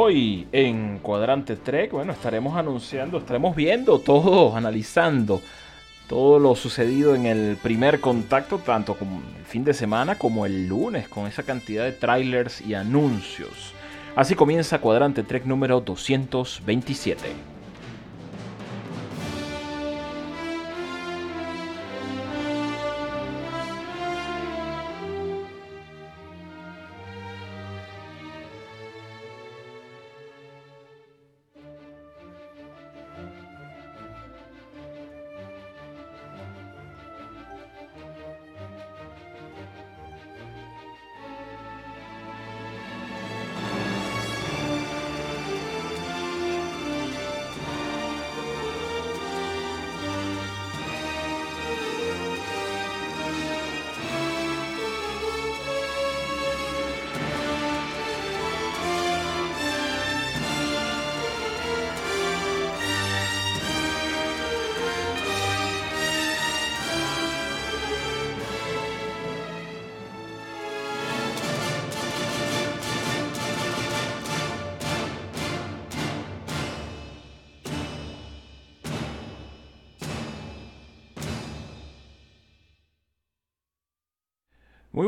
Hoy en Cuadrante Trek, bueno, estaremos anunciando, estaremos viendo todo, analizando todo lo sucedido en el primer contacto, tanto como el fin de semana como el lunes, con esa cantidad de trailers y anuncios. Así comienza Cuadrante Trek número 227.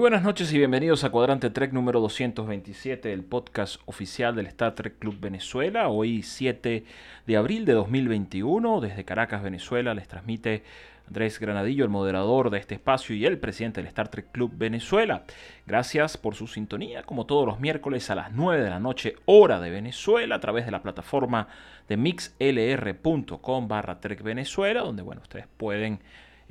Buenas noches y bienvenidos a Cuadrante Trek número 227, el podcast oficial del Star Trek Club Venezuela. Hoy 7 de abril de 2021, desde Caracas, Venezuela, les transmite Andrés Granadillo, el moderador de este espacio y el presidente del Star Trek Club Venezuela. Gracias por su sintonía, como todos los miércoles a las 9 de la noche, hora de Venezuela, a través de la plataforma de mixlr.com barra Trek Venezuela, donde bueno, ustedes pueden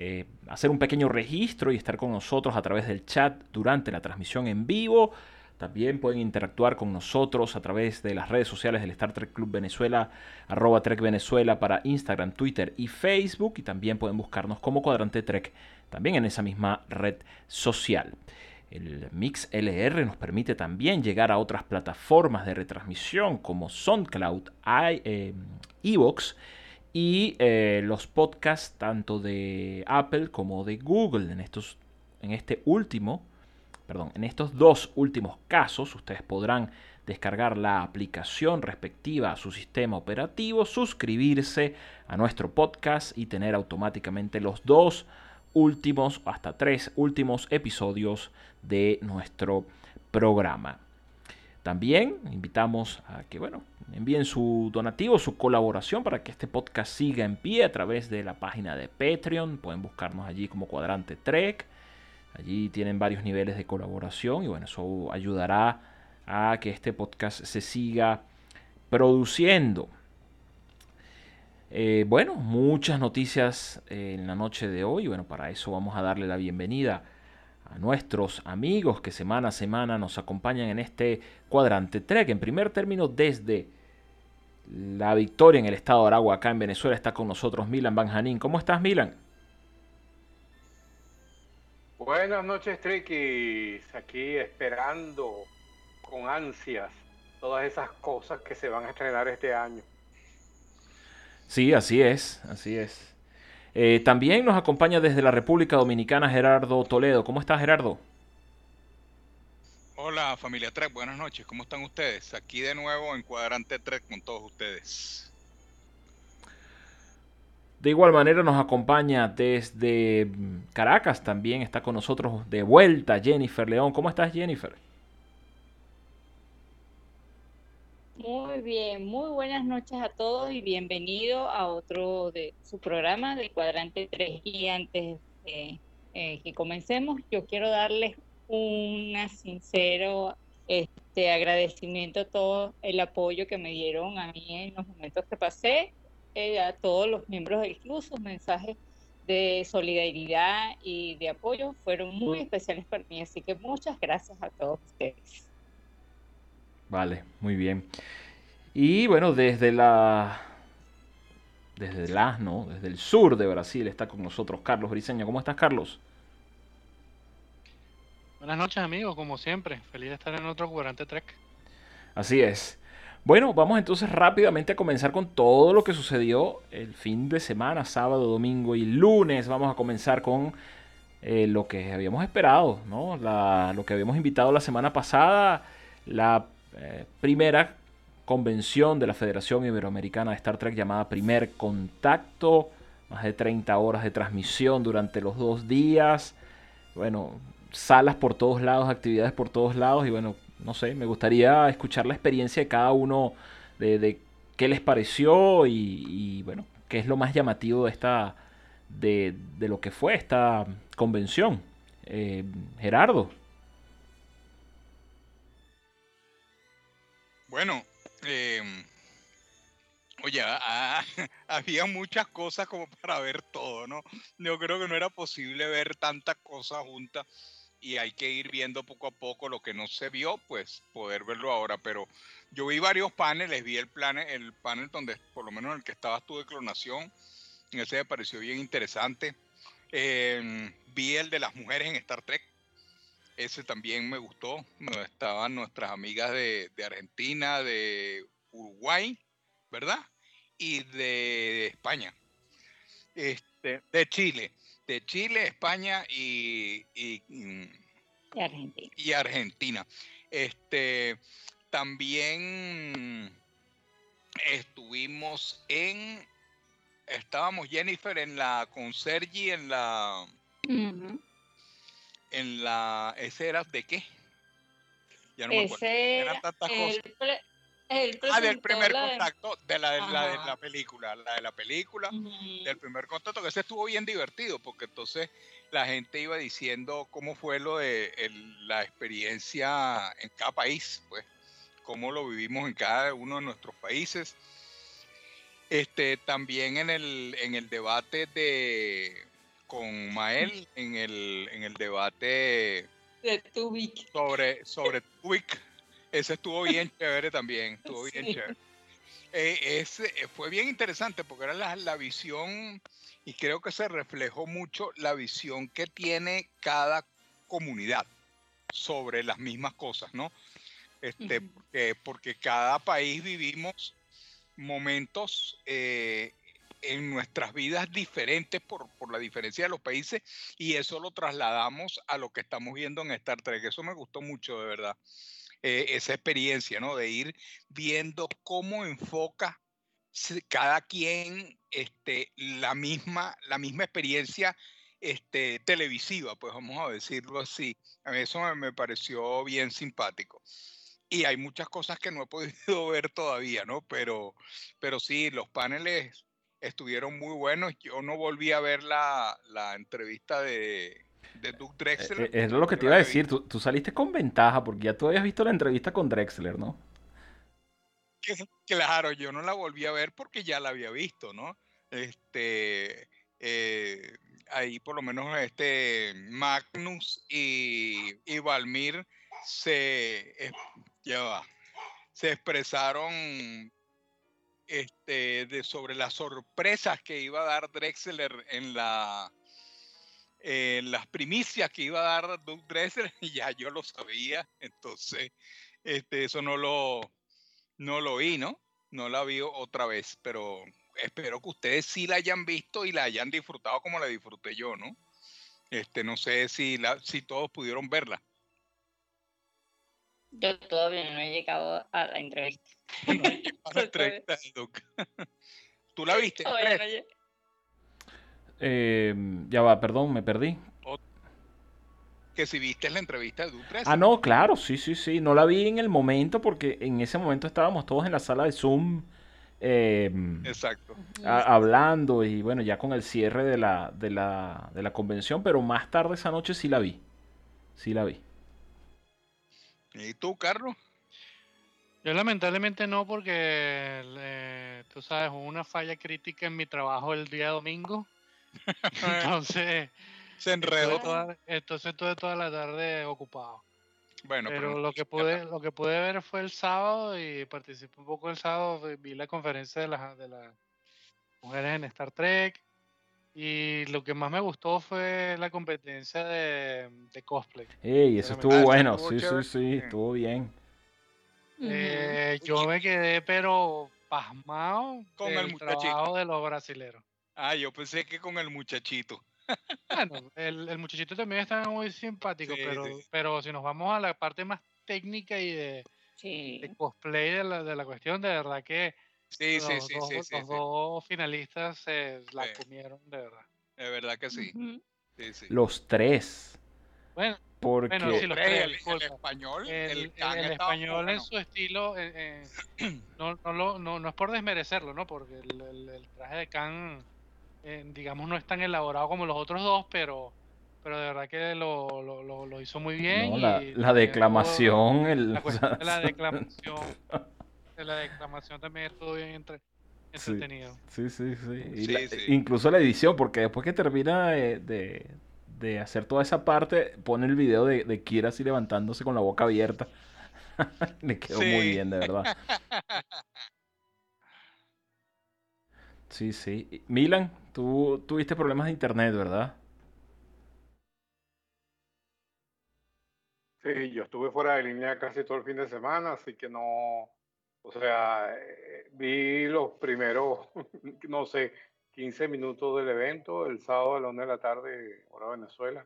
eh, hacer un pequeño registro y estar con nosotros a través del chat durante la transmisión en vivo. También pueden interactuar con nosotros a través de las redes sociales del Star Trek Club Venezuela, arroba Trek Venezuela para Instagram, Twitter y Facebook. Y también pueden buscarnos como Cuadrante Trek también en esa misma red social. El Mix LR nos permite también llegar a otras plataformas de retransmisión como SoundCloud, iVoox y eh, los podcasts tanto de Apple como de Google. En, estos, en este último, perdón, en estos dos últimos casos, ustedes podrán descargar la aplicación respectiva a su sistema operativo, suscribirse a nuestro podcast y tener automáticamente los dos últimos, hasta tres últimos episodios de nuestro programa. También invitamos a que, bueno, envíen su donativo, su colaboración para que este podcast siga en pie a través de la página de Patreon. Pueden buscarnos allí como Cuadrante Trek. Allí tienen varios niveles de colaboración y bueno, eso ayudará a que este podcast se siga produciendo. Eh, bueno, muchas noticias en la noche de hoy. Bueno, para eso vamos a darle la bienvenida a nuestros amigos que semana a semana nos acompañan en este cuadrante Trek. En primer término, desde la victoria en el estado de Aragua, acá en Venezuela, está con nosotros Milan Banjanín. ¿Cómo estás, Milan? Buenas noches, Trikis. Aquí esperando con ansias todas esas cosas que se van a estrenar este año. Sí, así es, así es. Eh, también nos acompaña desde la República Dominicana Gerardo Toledo. ¿Cómo estás, Gerardo? Hola, familia Trek. Buenas noches. ¿Cómo están ustedes? Aquí de nuevo en Cuadrante Trek con todos ustedes. De igual manera nos acompaña desde Caracas también. Está con nosotros de vuelta Jennifer León. ¿Cómo estás, Jennifer? Muy bien, muy buenas noches a todos y bienvenido a otro de su programa del cuadrante 3. Y antes de que comencemos, yo quiero darles un sincero este, agradecimiento a todo el apoyo que me dieron a mí en los momentos que pasé, eh, a todos los miembros del club, sus mensajes de solidaridad y de apoyo fueron muy especiales para mí, así que muchas gracias a todos ustedes. Vale, muy bien. Y bueno, desde la. Desde el asno, desde el sur de Brasil, está con nosotros Carlos Briseño. ¿Cómo estás, Carlos? Buenas noches, amigos, como siempre. Feliz de estar en otro cuadrante trek. Así es. Bueno, vamos entonces rápidamente a comenzar con todo lo que sucedió el fin de semana, sábado, domingo y lunes. Vamos a comenzar con eh, lo que habíamos esperado, ¿no? lo que habíamos invitado la semana pasada, la eh, primera convención de la Federación Iberoamericana de Star Trek llamada Primer Contacto. Más de 30 horas de transmisión durante los dos días. Bueno, salas por todos lados, actividades por todos lados. Y bueno, no sé, me gustaría escuchar la experiencia de cada uno de, qué les pareció y, bueno, qué es lo más llamativo de esta de, lo que fue esta convención. Eh, Gerardo. Bueno, eh, oye, había muchas cosas como para ver todo, ¿no? Yo creo que no era posible ver tantas cosas juntas y hay que ir viendo poco a poco lo que no se vio, pues poder verlo ahora. Pero yo vi varios paneles, vi el, plan, el panel donde, por lo menos en el que estabas tú de clonación, ese me pareció bien interesante. Em, vi el de las mujeres en Star Trek, ese también me gustó. Estaban nuestras amigas de, Argentina, de Uruguay, ¿verdad? Y de España. Este, de Chile. De Chile, España y, y, Argentina. Y Argentina. Este, también estuvimos en. Estábamos Jennifer en la con Sergi en la en la. ¿Ese era de qué? Ya no me acuerdo. Eran tantas cosas. ah, del primer contacto, de la, de la, película, la de la película, del primer contacto, que ese estuvo bien divertido, porque entonces la gente iba diciendo cómo fue lo de la experiencia en cada país, pues, cómo lo vivimos en cada uno de nuestros países. Este, también en el, en el debate de, con Mael en el, en el debate de Tubik. sobre, sobre Tubik. Ese estuvo bien chévere también, estuvo bien chévere. Eh, ese, eh, fue bien interesante porque era la, la, visión, y creo que se reflejó mucho la visión que tiene cada comunidad sobre las mismas cosas, ¿no? Este, porque, cada país vivimos momentos eh, en nuestras vidas diferentes por, la diferencia de los países y eso lo trasladamos a lo que estamos viendo en Star Trek. Eso me gustó mucho, de verdad. Eh, esa experiencia, ¿no? De ir viendo cómo enfoca cada quien este, la, misma, la misma experiencia este, televisiva, pues vamos a decirlo así. A mí eso me, me pareció bien simpático y hay muchas cosas que no he podido ver todavía, ¿no? Pero, pero sí, los paneles estuvieron muy buenos. Yo no volví a ver la, entrevista de, de Doug Drexler. Eh, es lo que te iba a decir, tú, saliste con ventaja porque ya tú habías visto la entrevista con Drexler, ¿no? Claro, yo no la volví a ver porque ya la había visto, ¿no? Este, eh, ahí por lo menos este Magnus y, y Valmir se, ya se expresaron este, de, sobre las sorpresas que iba a dar Drexler en la en las primicias que iba a dar Doug Drexler, ya yo lo sabía, entonces este, eso no lo, no lo vi, ¿no? No la vi otra vez, pero espero que ustedes sí la hayan visto y la hayan disfrutado como la disfruté yo, ¿no? Este, no sé si, la, si todos pudieron verla. Yo todavía no he llegado a la entrevista. ¿Tú la viste? Eh, ya va, perdón, me perdí. Que si viste la entrevista de Dutres. Ah, no, claro, sí, sí, sí. No la vi en el momento porque en ese momento estábamos todos en la sala de Zoom. Em, Exacto. hablando y bueno, ya con el cierre de la, de, la, de la convención, pero más tarde esa noche sí la vi. Sí la vi. ¿Y tú, Carlos? Yo lamentablemente no, porque tú sabes, hubo una falla crítica en mi trabajo el día domingo. entonces. Se enredó. entonces estuve toda la tarde ocupado. Bueno, pero, lo que pude, lo que pude ver fue el sábado y participé un poco el sábado, vi la conferencia de las de las mujeres en Star Trek y lo que más me gustó fue la competencia de, cosplay. Ey, eso estuvo bueno, sí, sí, sí, estuvo bien. Eh, yo me quedé pero pasmado con el trabajo de los brasileros. Ah, yo pensé que con el muchachito. Bueno, el, muchachito también está muy simpático, pero, pero si nos vamos a la parte más técnica y de, de cosplay de la, de la cuestión, de verdad que sí, los, sí, sí, dos, sí, los dos finalistas se la Sí. comieron, de verdad. De verdad que sí. Sí, sí. Los tres. Bueno, Porque Bueno, sí, los Tres, el, español, el, español en su estilo, eh, eh, no, no, lo- no, no es por desmerecerlo, ¿no? Porque el, el- el traje de Khan, eh, digamos, no es tan elaborado como los otros dos, pero, pero de verdad que lo, lo, lo- lo hizo muy bien. no, la, y la también declamación, el, La o cuestión sea, de la declamación, de la declamación también estuvo bien entre, Sí. entretenido. Sí, sí, sí. Y Sí, la- sí. Incluso la edición, porque después que termina de, de- de hacer toda esa parte, pone el video de, de Kira así levantándose con la boca abierta. Le quedó muy bien, de verdad. Sí, sí. Milan, tú tuviste problemas de internet, ¿verdad? Sí, yo estuve fuera de línea casi todo el fin de semana, así que no, o sea, eh, vi los primeros, no sé, 15 minutos del evento el sábado a la una de la tarde, hora Venezuela,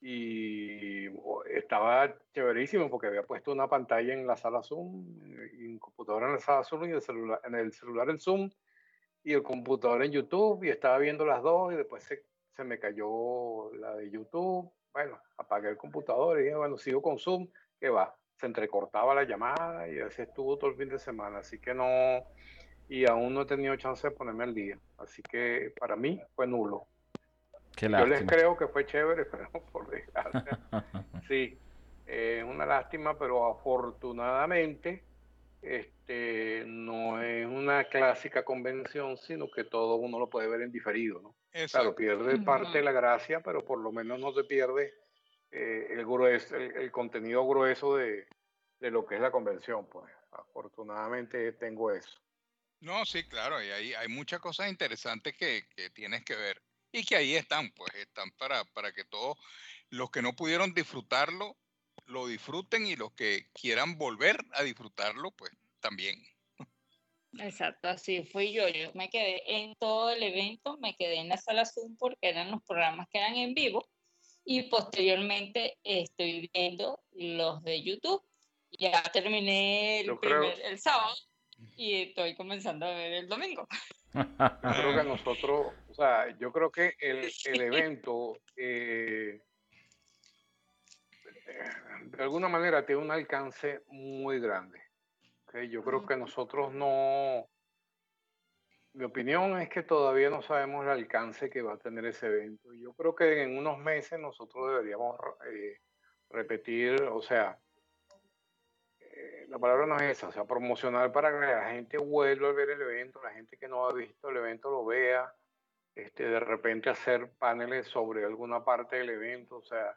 y estaba chéverísimo porque había puesto una pantalla en la sala Zoom, eh, y un computador en la sala Zoom y el celular, en el celular el Zoom y el computador en YouTube y estaba viendo las dos y después se, se me cayó la de YouTube. Bueno, apagué el computador y dije, bueno, sigo con Zoom, que va. Se entrecortaba la llamada y así estuvo todo el fin de semana. Así que no, y aún no he tenido chance de ponerme al día. Así que para mí fue nulo. Qué Yo les creo que fue chévere, pero por desgracia, sí, es una lástima, pero afortunadamente este, no es una clásica convención, sino que todo uno lo puede ver en diferido, ¿no? Claro, pierde parte de la gracia, pero por lo menos no se pierde eh, el, grueso, el, el contenido grueso de, de lo que es la convención, pues. Afortunadamente tengo eso. No, sí, claro, y hay, hay muchas cosas interesantes que, que tienes que ver y que ahí están, pues están para, para que todos los que no pudieron disfrutarlo lo disfruten y los que quieran volver a disfrutarlo, pues también. Exacto, así fui yo. Yo me quedé en todo el evento, me quedé en la sala Zoom porque eran los programas que eran en vivo y posteriormente estoy viendo los de YouTube. Ya terminé el, primer- el sábado y estoy comenzando a ver el domingo. Yo creo que a nosotros, o sea, yo creo que el, el evento eh, de alguna manera tiene un alcance muy grande. ¿ok? Yo creo que nosotros no, mi opinión es que todavía no sabemos el alcance que va a tener ese evento. Yo creo que en unos meses nosotros deberíamos eh, repetir, o sea, la palabra no es esa, o sea, promocionar para que la gente vuelva a ver el evento, la gente que no ha visto el evento lo vea, este, de repente hacer paneles sobre alguna parte del evento, o sea,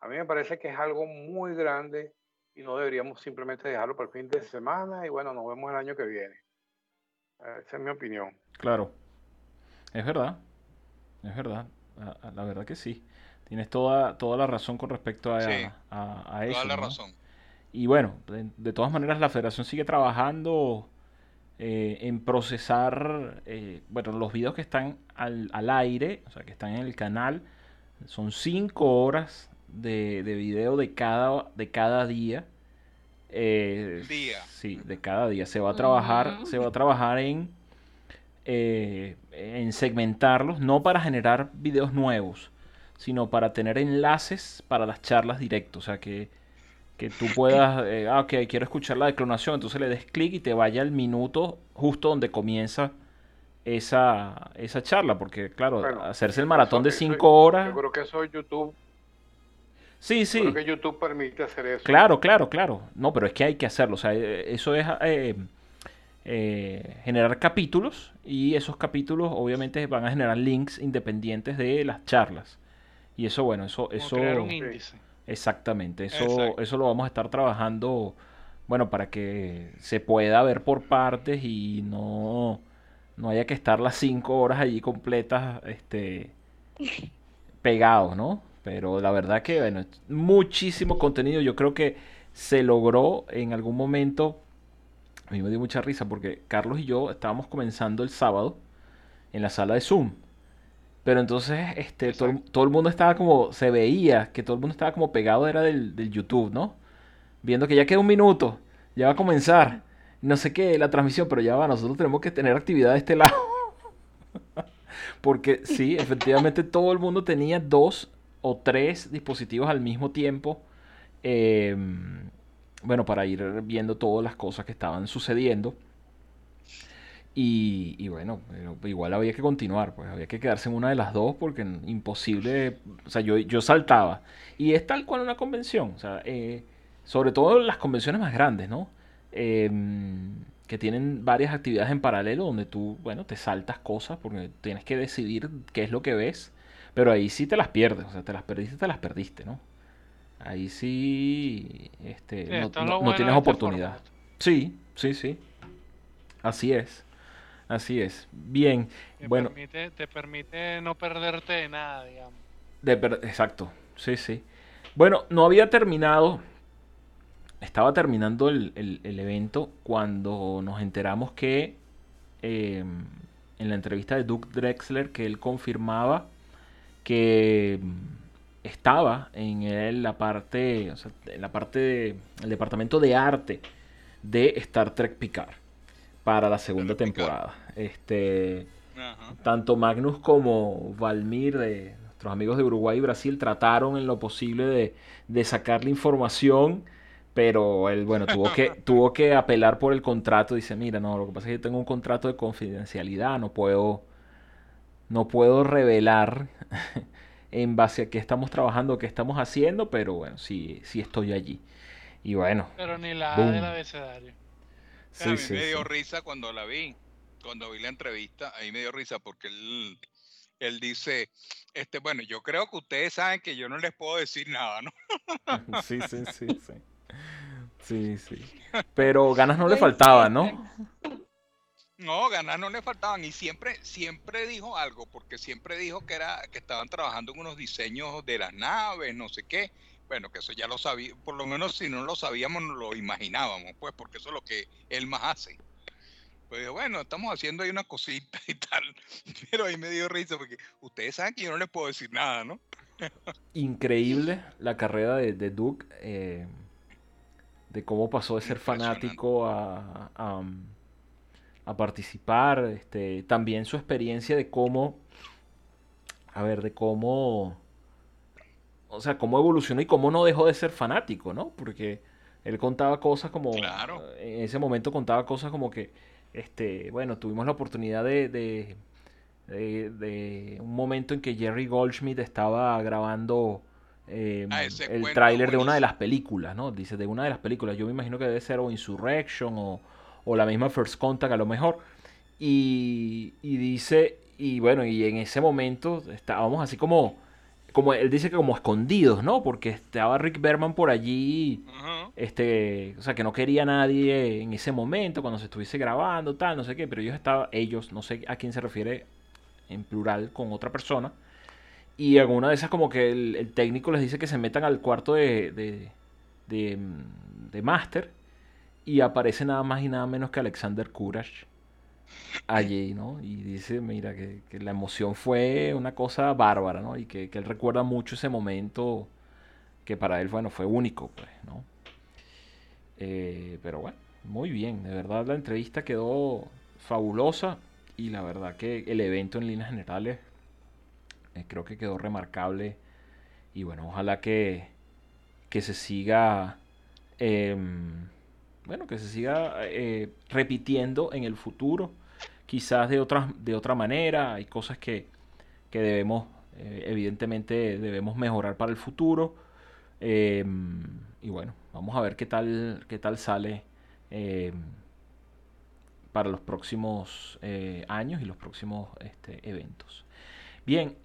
a mí me parece que es algo muy grande y no deberíamos simplemente dejarlo para el fin de semana y bueno, nos vemos el año que viene. Eh, Esa es mi opinión. Claro. Es verdad. Es verdad. La, la verdad que sí. Tienes toda, toda la razón con respecto a, Sí, a, a eso, Toda la ¿no? razón. Y bueno, de, de todas maneras la federación sigue trabajando eh, en procesar, eh, bueno, los videos que están al, al aire, o sea, que están en el canal, son cinco horas de, de video de cada, de cada día. Eh, Día. Sí, de cada día. Se va a trabajar, se va a trabajar en, eh, en segmentarlos, no para generar videos nuevos, sino para tener enlaces para las charlas directas. O sea, que, que tú puedas, eh, ah, ok, quiero escuchar la declinación, entonces le des clic y te vaya al minuto justo donde comienza esa, esa charla, porque claro, Bueno, hacerse el maratón de Eso- eso- 5 horas, Yo creo que eso YouTube, sí, yo sí, creo que YouTube permite hacer eso. claro, claro, claro, no, pero es que hay que hacerlo, o sea, eh, eso es eh, eh, generar capítulos y esos capítulos obviamente van a generar links independientes de las charlas. Y eso, bueno, eso, eso... crear un índice. Exactamente, eso, Exacto. eso lo vamos a estar trabajando, bueno, para que se pueda ver por partes y no, no haya que estar las cinco horas allí completas, este, pegados, ¿no? Pero la verdad que, bueno, muchísimo contenido. Yo creo que se logró en algún momento. A mí me dio mucha risa porque Carlos y yo estábamos comenzando el sábado en la sala de Zoom. Pero entonces, este, todo, el- todo el mundo estaba como, se veía que todo el mundo estaba como pegado, era del, del YouTube, ¿no? Viendo que ya queda un minuto. ya va a comenzar, no sé qué, la transmisión, pero ya va, nosotros tenemos que tener actividad de este lado. Porque sí, efectivamente todo el mundo tenía dos o tres dispositivos al mismo tiempo. Em, bueno, para ir viendo todas las cosas que estaban sucediendo. Y, bueno, igual había que continuar, pues había que quedarse en una de las dos porque imposible, o sea, yo, yo saltaba. Y es tal cual una convención, o sea, eh, sobre todo las convenciones más grandes, ¿no? Em, que tienen varias actividades en paralelo donde tú, bueno, te saltas cosas porque tienes que decidir qué es lo que ves, pero ahí sí te las pierdes, o sea, te las perdiste, te las perdiste, ¿no? Ahí sí, este, no, tienes este oportunidad. Sí, sí, sí. Así es. Así es. Bien. Te bueno. Permite, te permite no perderte de nada, digamos. De exacto. Sí, sí. Bueno, no había terminado. Estaba terminando el, evento cuando nos enteramos que em, en la entrevista de Duke Drexler que él confirmaba que estaba en la parte, o sea, en la parte del departamento de arte de Star Trek Picard para la segunda temporada. Este, tanto Magnus como Valmir, de nuestros amigos de Uruguay y Brasil, trataron en lo posible de, de sacarle información, pero él, bueno, tuvo que, tuvo que apelar por el contrato. Dice, mira, no, lo que pasa es que yo tengo un contrato de confidencialidad, no puedo, no puedo revelar en base a qué estamos trabajando, qué estamos haciendo, pero bueno, sí, sí estoy allí. Y bueno. Pero ni la A del abecedario. Sí, a mí me dio risa cuando la vi, cuando vi la entrevista, ahí me dio risa porque él, él dice, este, bueno, yo creo que ustedes saben que yo no les puedo decir nada, ¿no? sí, sí, sí, sí. Sí, sí. Pero ganas no le faltaban, ¿no? No, ganas no le faltaban y siempre, siempre dijo algo, porque siempre dijo que era, que estaban trabajando en unos diseños de las naves, no sé qué. Bueno, que eso ya lo sabía, por lo menos si no lo sabíamos, no lo imaginábamos, pues, porque eso es lo que él más hace. Pues bueno, estamos haciendo ahí una cosita y tal, pero ahí me dio risa porque ustedes saben que yo no les puedo decir nada, ¿no? Increíble la carrera de, Duke, eh, de cómo pasó de ser fanático a a participar, este, también su experiencia de cómo, a ver, de cómo, o sea, cómo evolucionó y cómo no dejó de ser fanático, ¿no? Porque él contaba cosas como, en ese momento contaba cosas como que, este, bueno, tuvimos la oportunidad de, de, de, un momento en que Jerry Goldschmidt estaba grabando em, ah, el tráiler de una de las películas, ¿no? Dice, de una de las películas, yo me imagino que debe ser o Insurrection o o la misma First Contact a lo mejor. Y, dice, y bueno, y en ese momento estábamos así como, como él dice que como escondidos, ¿no? Porque estaba Rick Berman por allí, este, o sea, que no quería nadie en ese momento cuando se estuviese grabando, tal, no sé qué, pero ellos estaban, ellos, no sé a quién se refiere en plural con otra persona. Y alguna de esas como que el, técnico les dice que se metan al cuarto de, de, de, de máster y aparece nada más y nada menos que Alexander Courage allí, ¿no? Y dice, mira, que, la emoción fue una cosa bárbara, ¿no? Y que, él recuerda mucho ese momento que para él, bueno, fue único, pues, ¿no? Eh, pero bueno, muy bien, de verdad la entrevista quedó fabulosa y la verdad que el evento en líneas generales eh, creo que quedó remarcable y bueno, ojalá que, que se siga... Em, bueno, que se siga eh, repitiendo en el futuro, quizás de otra, de otra manera, hay cosas que, debemos, eh, evidentemente debemos mejorar para el futuro. Em, y bueno, vamos a ver qué tal, qué tal sale em, para los próximos eh, años y los próximos este, eventos. Bien,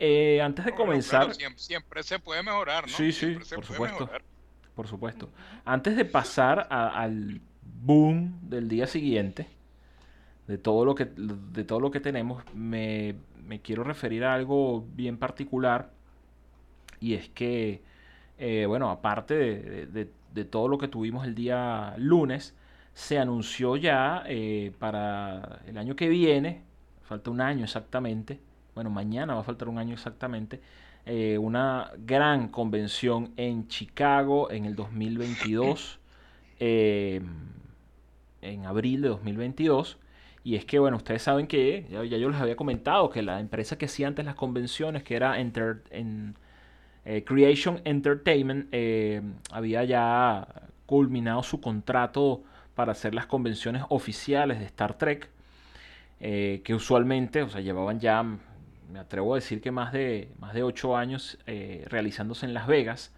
antes de comenzar... siempre, se puede mejorar, ¿no? Sí, sí, por supuesto por supuesto. Antes de pasar al boom del día siguiente, de todo lo que, de todo lo que tenemos, me, quiero referir a algo bien particular. Y es que, eh, bueno, aparte de, todo lo que tuvimos el día lunes, se anunció ya eh, para el año que viene, falta un año exactamente, bueno, mañana va a faltar un año exactamente, eh, una gran convención en Chicago en el 2022. Eh, en abril de 2022. Y es que, bueno, ustedes saben que, ya, yo les había comentado, que la empresa que hacía antes las convenciones, que era eh, Creation Entertainment, eh, había ya culminado su contrato para hacer las convenciones oficiales de Star Trek, eh, que usualmente, o sea, llevaban ya, me atrevo a decir que más de, más de 8 años realizándose en Las Vegas.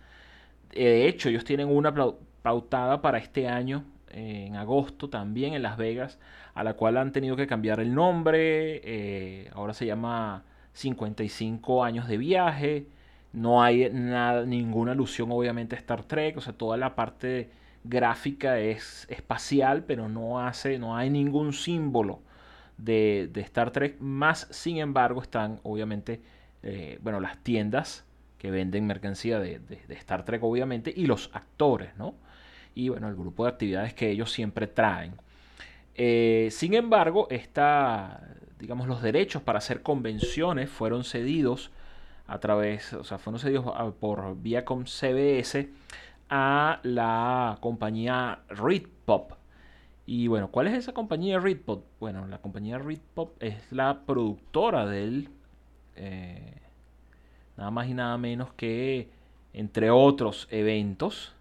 de hecho, ellos tienen una pautada para este año, en agosto, también en Las Vegas, a la cual han tenido que cambiar el nombre, eh, ahora se llama 55 años de viaje, no hay nada, ninguna alusión obviamente a Star Trek, o sea, toda la parte gráfica es espacial, pero no, hace, no hay ningún símbolo de, Star Trek, más sin embargo están obviamente, eh, bueno, las tiendas que venden mercancía de, de, Star Trek obviamente y los actores, ¿no? Y bueno, el grupo de actividades que ellos siempre traen. Eh, sin embargo, digamos, los derechos para hacer convenciones fueron cedidos a través, o sea, fueron cedidos por Viacom CBS a la compañía Reed Pop. Y bueno, ¿cuál es esa compañía Reed Pop? Bueno, la compañía Reed Pop es la productora del, eh, nada más y nada menos que, entre otros eventos,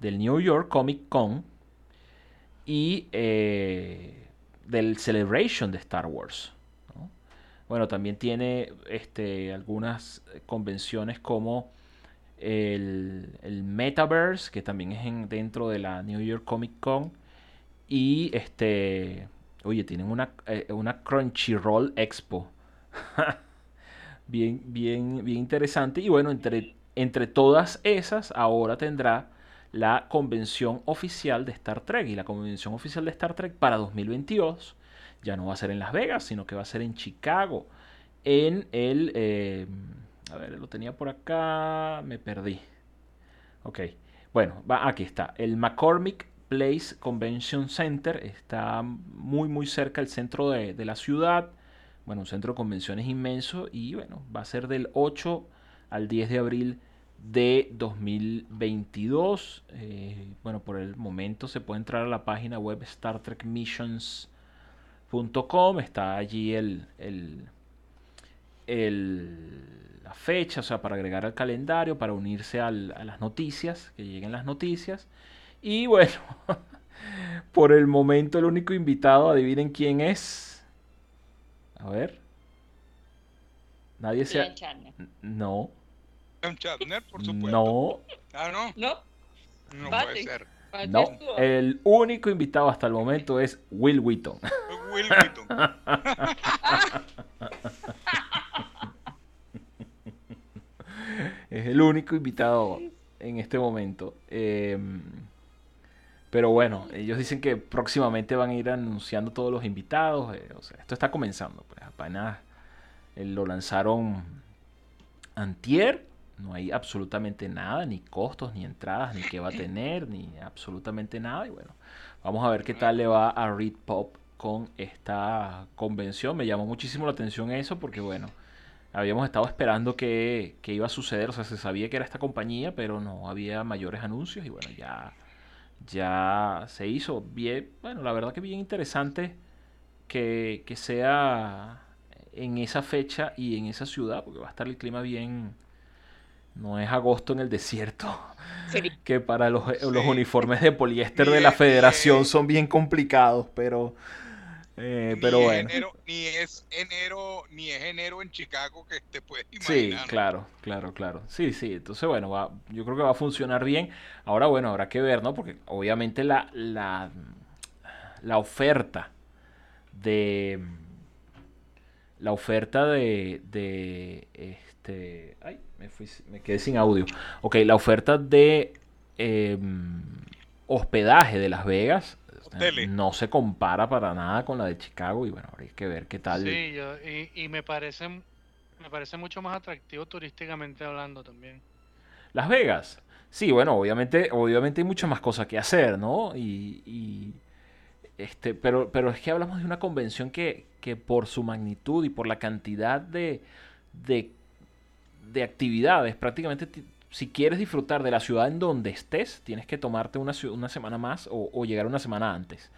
del New York Comic Con, y eh, del Celebration de Star Wars. Bueno, también tiene este, algunas convenciones como el, Metaverse, que también es dentro de la New York Comic Con. Y este, oye, tienen una, eh, una Crunchyroll Expo. bien, bien, bien interesante. Y bueno, entre, entre todas esas, ahora tendrá la convención oficial de Star Trek. Y la convención oficial de Star Trek para 2022 ya no va a ser en Las Vegas, sino que va a ser en Chicago. En el... Eh, a ver, lo tenía por acá, me perdí. Ok, bueno, va, aquí está. El McCormick Place Convention Center está muy, muy cerca del centro de, de la ciudad. Bueno, un centro de convenciones inmenso y bueno, va a ser del 8 al 10 de abril de 2022. Eh, bueno, por el momento se puede entrar a la página web StarTrekMissions.com. Está allí el, la fecha, o sea, para agregar al calendario, para unirse a las noticias, que lleguen las noticias. Y bueno, por el momento el único invitado, adivinen quién es. A ver. Nadie se... No por supuesto. No. Ah, no. No. No puede ser. No, el único invitado hasta el momento es Will Wheaton. Will Wheaton. es el único invitado en este momento. Em, pero bueno, ellos dicen que próximamente van a ir anunciando todos los invitados. Eh, o sea, esto está comenzando. Pues apenas eh, lo lanzaron antier no hay absolutamente nada, ni costos, ni entradas, ni qué va a tener, ni absolutamente nada. Y bueno, vamos a ver qué tal le va a Read Pop con esta convención. Me llamó muchísimo la atención eso porque bueno, habíamos estado esperando que, iba a suceder. O sea, se sabía que era esta compañía, pero no había mayores anuncios. Y bueno, ya, ya se hizo bien. Bueno, la verdad que bien interesante que, que sea en esa fecha y en esa ciudad, porque va a estar el clima bien no es agosto en el desierto. Que para los, los, uniformes de poliéster de la federación son bien complicados, pero, eh, pero bueno. ni es enero, ni es enero en Chicago que te puedes imaginar. Sí, claro, claro, claro. Sí, sí. Entonces, bueno, va, yo creo que va a funcionar bien. Ahora, bueno, habrá que ver, ¿no? Porque obviamente la, la, la oferta de la oferta de, de este, ay, me, quedé sin audio. Ok, la oferta de em, hospedaje de Las Vegas no se compara para nada con la de Chicago y bueno, hay que ver qué tal. Sí, y, me parece me parece mucho más atractivo turísticamente hablando también. Las Vegas. Sí, bueno, obviamente, obviamente hay muchas más cosas que hacer, ¿no? Y, este, pero, pero es que hablamos de una convención que, que por su magnitud y por la cantidad de, de de actividades. Prácticamente, si quieres disfrutar de la ciudad en donde estés, tienes que tomarte una, una semana más o, llegar una semana antes.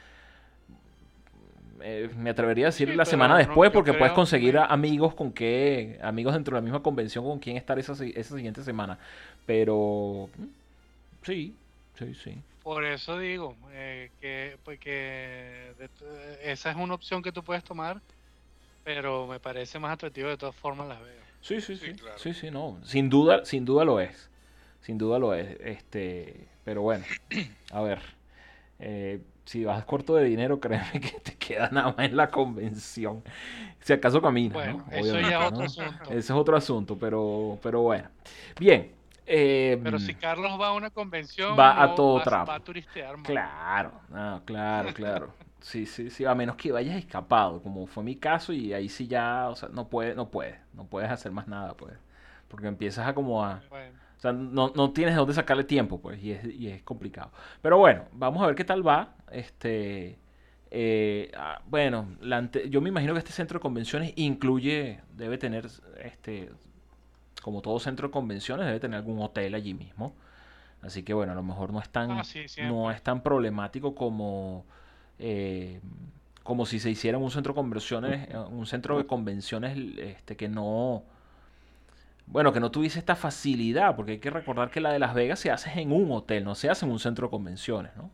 eh, me atrevería a decir Sí, la semana no, después porque puedes creo conseguir que- a- amigos con qué, amigos dentro de la misma convención con quién estar esa, esa siguiente semana. Pero mm, sí, sí, sí. Por eso digo eh, que, pues, que de to- esa es una opción que tú puedes tomar, pero me parece más atractivo de todas formas Las Vegas. Sí, sí, Sí, sí. claro. Sí, sí, no. Sin duda, sin duda lo es. Sin duda lo es. Este, pero bueno, a ver. eh, si vas corto de dinero, créeme que te queda nada más en la convención. Si acaso caminas, Bueno, ¿no? eso ya Obviamente, es otro ¿no? asunto. Ese es otro asunto, pero, pero bueno. Bien. eh, Pero si Carlos va a una convención, Va a todo trapo. va a turistear, mano. Claro, no, claro, claro. Sí, sí, sí, a menos que vayas escapado, como fue mi caso, y ahí sí ya, o sea, no puedes, no puedes, no puedes hacer más nada, pues. Porque empiezas a como a, Bueno, o sea, no, no tienes de dónde sacarle tiempo, pues, y es, y es complicado. Pero bueno, vamos a ver qué tal va. Este, eh, ah, bueno, la ante- yo me imagino que este centro de convenciones incluye, debe tener, este, como todo centro de convenciones, debe tener algún hotel allí mismo. Así que bueno, a lo mejor no es tan, Ah, sí, no es tan problemático como, eh, como si se hiciera un centro de convenciones, eh, un centro de convenciones, este, que no, bueno, que no tuviese esta facilidad, porque hay que recordar que la de Las Vegas se hace en un hotel, no se hace en un centro de convenciones, ¿no?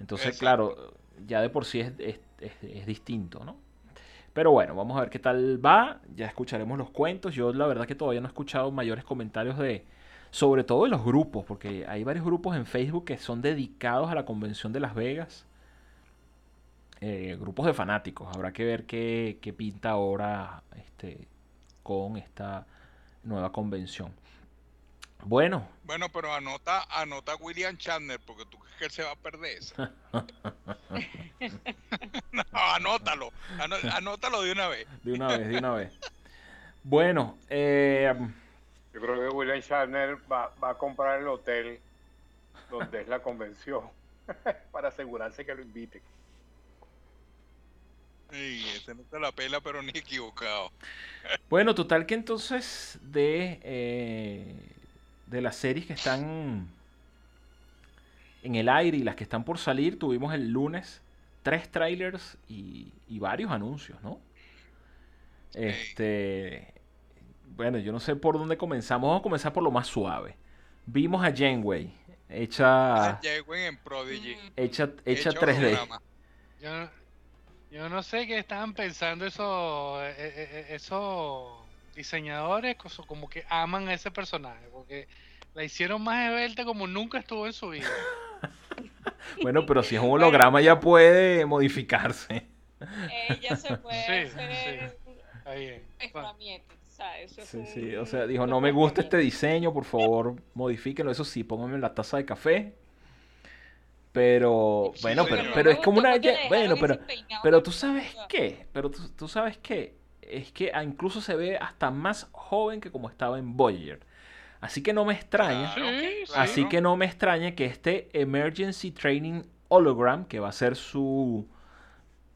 Entonces, Exacto. claro, ya de por sí es, es- es- es distinto, ¿no? Pero bueno, vamos a ver qué tal va. Ya escucharemos los cuentos. Yo la verdad que todavía no he escuchado mayores comentarios de, sobre todo de los grupos, porque hay varios grupos en Facebook que son dedicados a la convención de Las Vegas. Eh, grupos de fanáticos. Habrá que ver qué, qué pinta ahora este, con esta nueva convención. Bueno, Bueno, pero anota, anota a William Chandler, porque tú crees que él se va a perder esa. no, anótalo, anótalo de una vez. de una vez, de una vez. Bueno, eh, Yo creo que William Shatner va, va a comprar el hotel donde es la convención para asegurarse que lo inviten. Sí, ese no te la pela, pero ni equivocado. Bueno, total que entonces de, eh, de las series que están en el aire y las que están por salir, tuvimos el lunes tres trailers y, y varios anuncios, ¿no? Este, bueno, yo no sé por dónde comenzamos, vamos a comenzar por lo más suave. Vimos a Janeway, hecha, Ah, Jewin en Prodigy. hecha, hecha hecho 3D. holograma. yo, yo no sé qué estaban pensando esos eh, eh, eh, esos diseñadores, como que aman a ese personaje, porque la hicieron más esbelta como nunca estuvo en su vida. Bueno, pero si es un holograma ya puede modificarse. Ella se puede Sí, hacer Está bien. Bueno, escamiento, ¿sabes? Eso es Sí, un- sí, o sea, dijo, no me gusta este escamiento". diseño, por favor, modifíquenlo, eso sí, pónganme la taza de café. Pero, Sí, bueno, pero, No pero es como una... Bueno, pero, pero tú sabes qué, pero tú, tú sabes qué, es que ah, incluso se ve hasta más joven que como estaba en Voyager. Así que no me extraña, Claro, claro. así que no me extraña que este Emergency Training Hologram, que va a ser su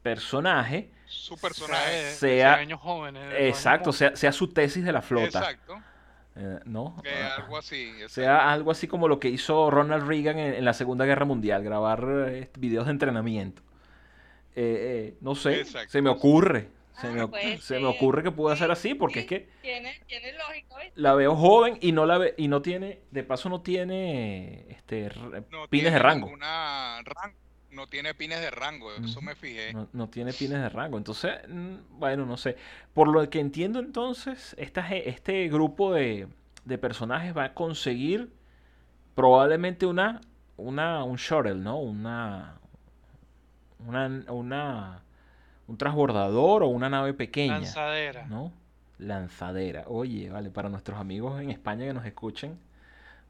personaje, Su personaje. sea- 100 años jóvenes, años exacto, jóvenes. sea, sea su tesis de la flota. Exacto. Eh, ¿no? Que Ah, algo así. exacto. sea algo así como lo que hizo Ronald Reagan en, en la Segunda Guerra Mundial, grabar eh, videos de entrenamiento. Eh, eh, no sé, Exacto. se me ocurre, se, Ah, me, puede se me ocurre que pueda ser Sí, así, porque sí, es que Tiene, tiene lógica, ¿ves? la veo joven y no la ve, y no tiene, de paso no tiene este No pines de tiene rango. ninguna ran- No tiene pines de rango, eso me fijé. No, no tiene pines de rango. Entonces, mm, bueno, no sé. Por lo que entiendo entonces, esta este grupo de, de personajes va a conseguir probablemente una, una, un shuttle, ¿no? Una, una, una, un transbordador o una nave pequeña, Lanzadera. ¿no? Lanzadera. Oye, vale, para nuestros amigos en España que nos escuchen,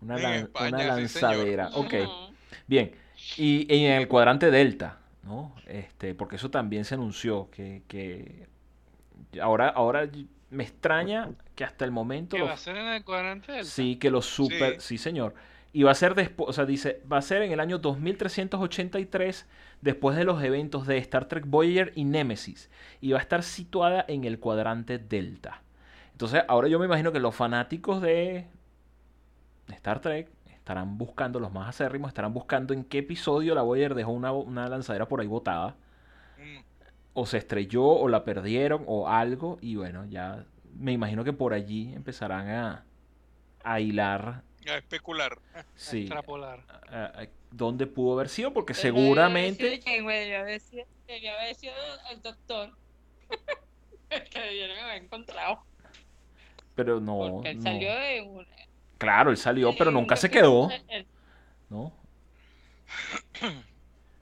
una, En lan- España, una sí, lanzadera. Ok. Ujú. Bien, y, y en el cuadrante delta, ¿no? Este, porque eso también se anunció, que, que ahora, ahora me extraña que hasta el momento ¿Qué los- va a ser en el cuadrante del sí, que los super, sí. señor, y va a ser después, o sea, dice, va a ser en el año 2383, después de los eventos de Star Trek Voyager y Nemesis, y va a estar situada en el cuadrante delta. Entonces, ahora yo me imagino que los fanáticos de Star Trek estarán buscando, los más acérrimos, estarán buscando en qué episodio la Voyager dejó una, una lanzadera por ahí botada. Un- o se estrelló o la perdieron o algo y bueno, ya me imagino que por allí empezarán a, a hilar. A especular. Sí. A extrapolar. a- a- dónde pudo haber sido, porque haber seguramente... sido Janeway, debió haber sido- debió haber sido el doctor. que debieron haber encontrado. Pero no, porque él no. salió de un. Claro, él salió, pero nunca un se quedó, ¿no?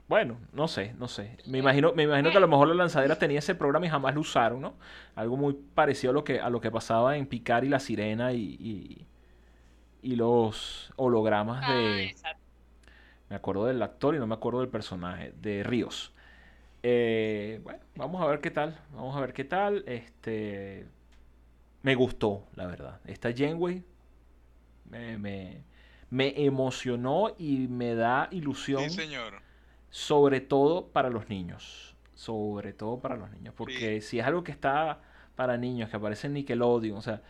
Bueno, no sé, no sé. Me imagino, me imagino que a lo mejor la lanzadera tenía ese programa y jamás lo usaron, ¿no? Algo muy parecido a lo que, a lo que pasaba en Picard y la Sirena y, y, y los hologramas Ah, de... exacto. Me acuerdo del actor y no me acuerdo del personaje, de Ríos. Eh, bueno, vamos a ver qué tal. Vamos a ver qué tal. Este. Me gustó, la verdad. Esta Janeway me, me, me emocionó y me da ilusión. Sí, señor. Sobre todo para los niños. Sobre todo para los niños. Porque si es algo que está para niños, que aparece en Nickelodeon, o sea,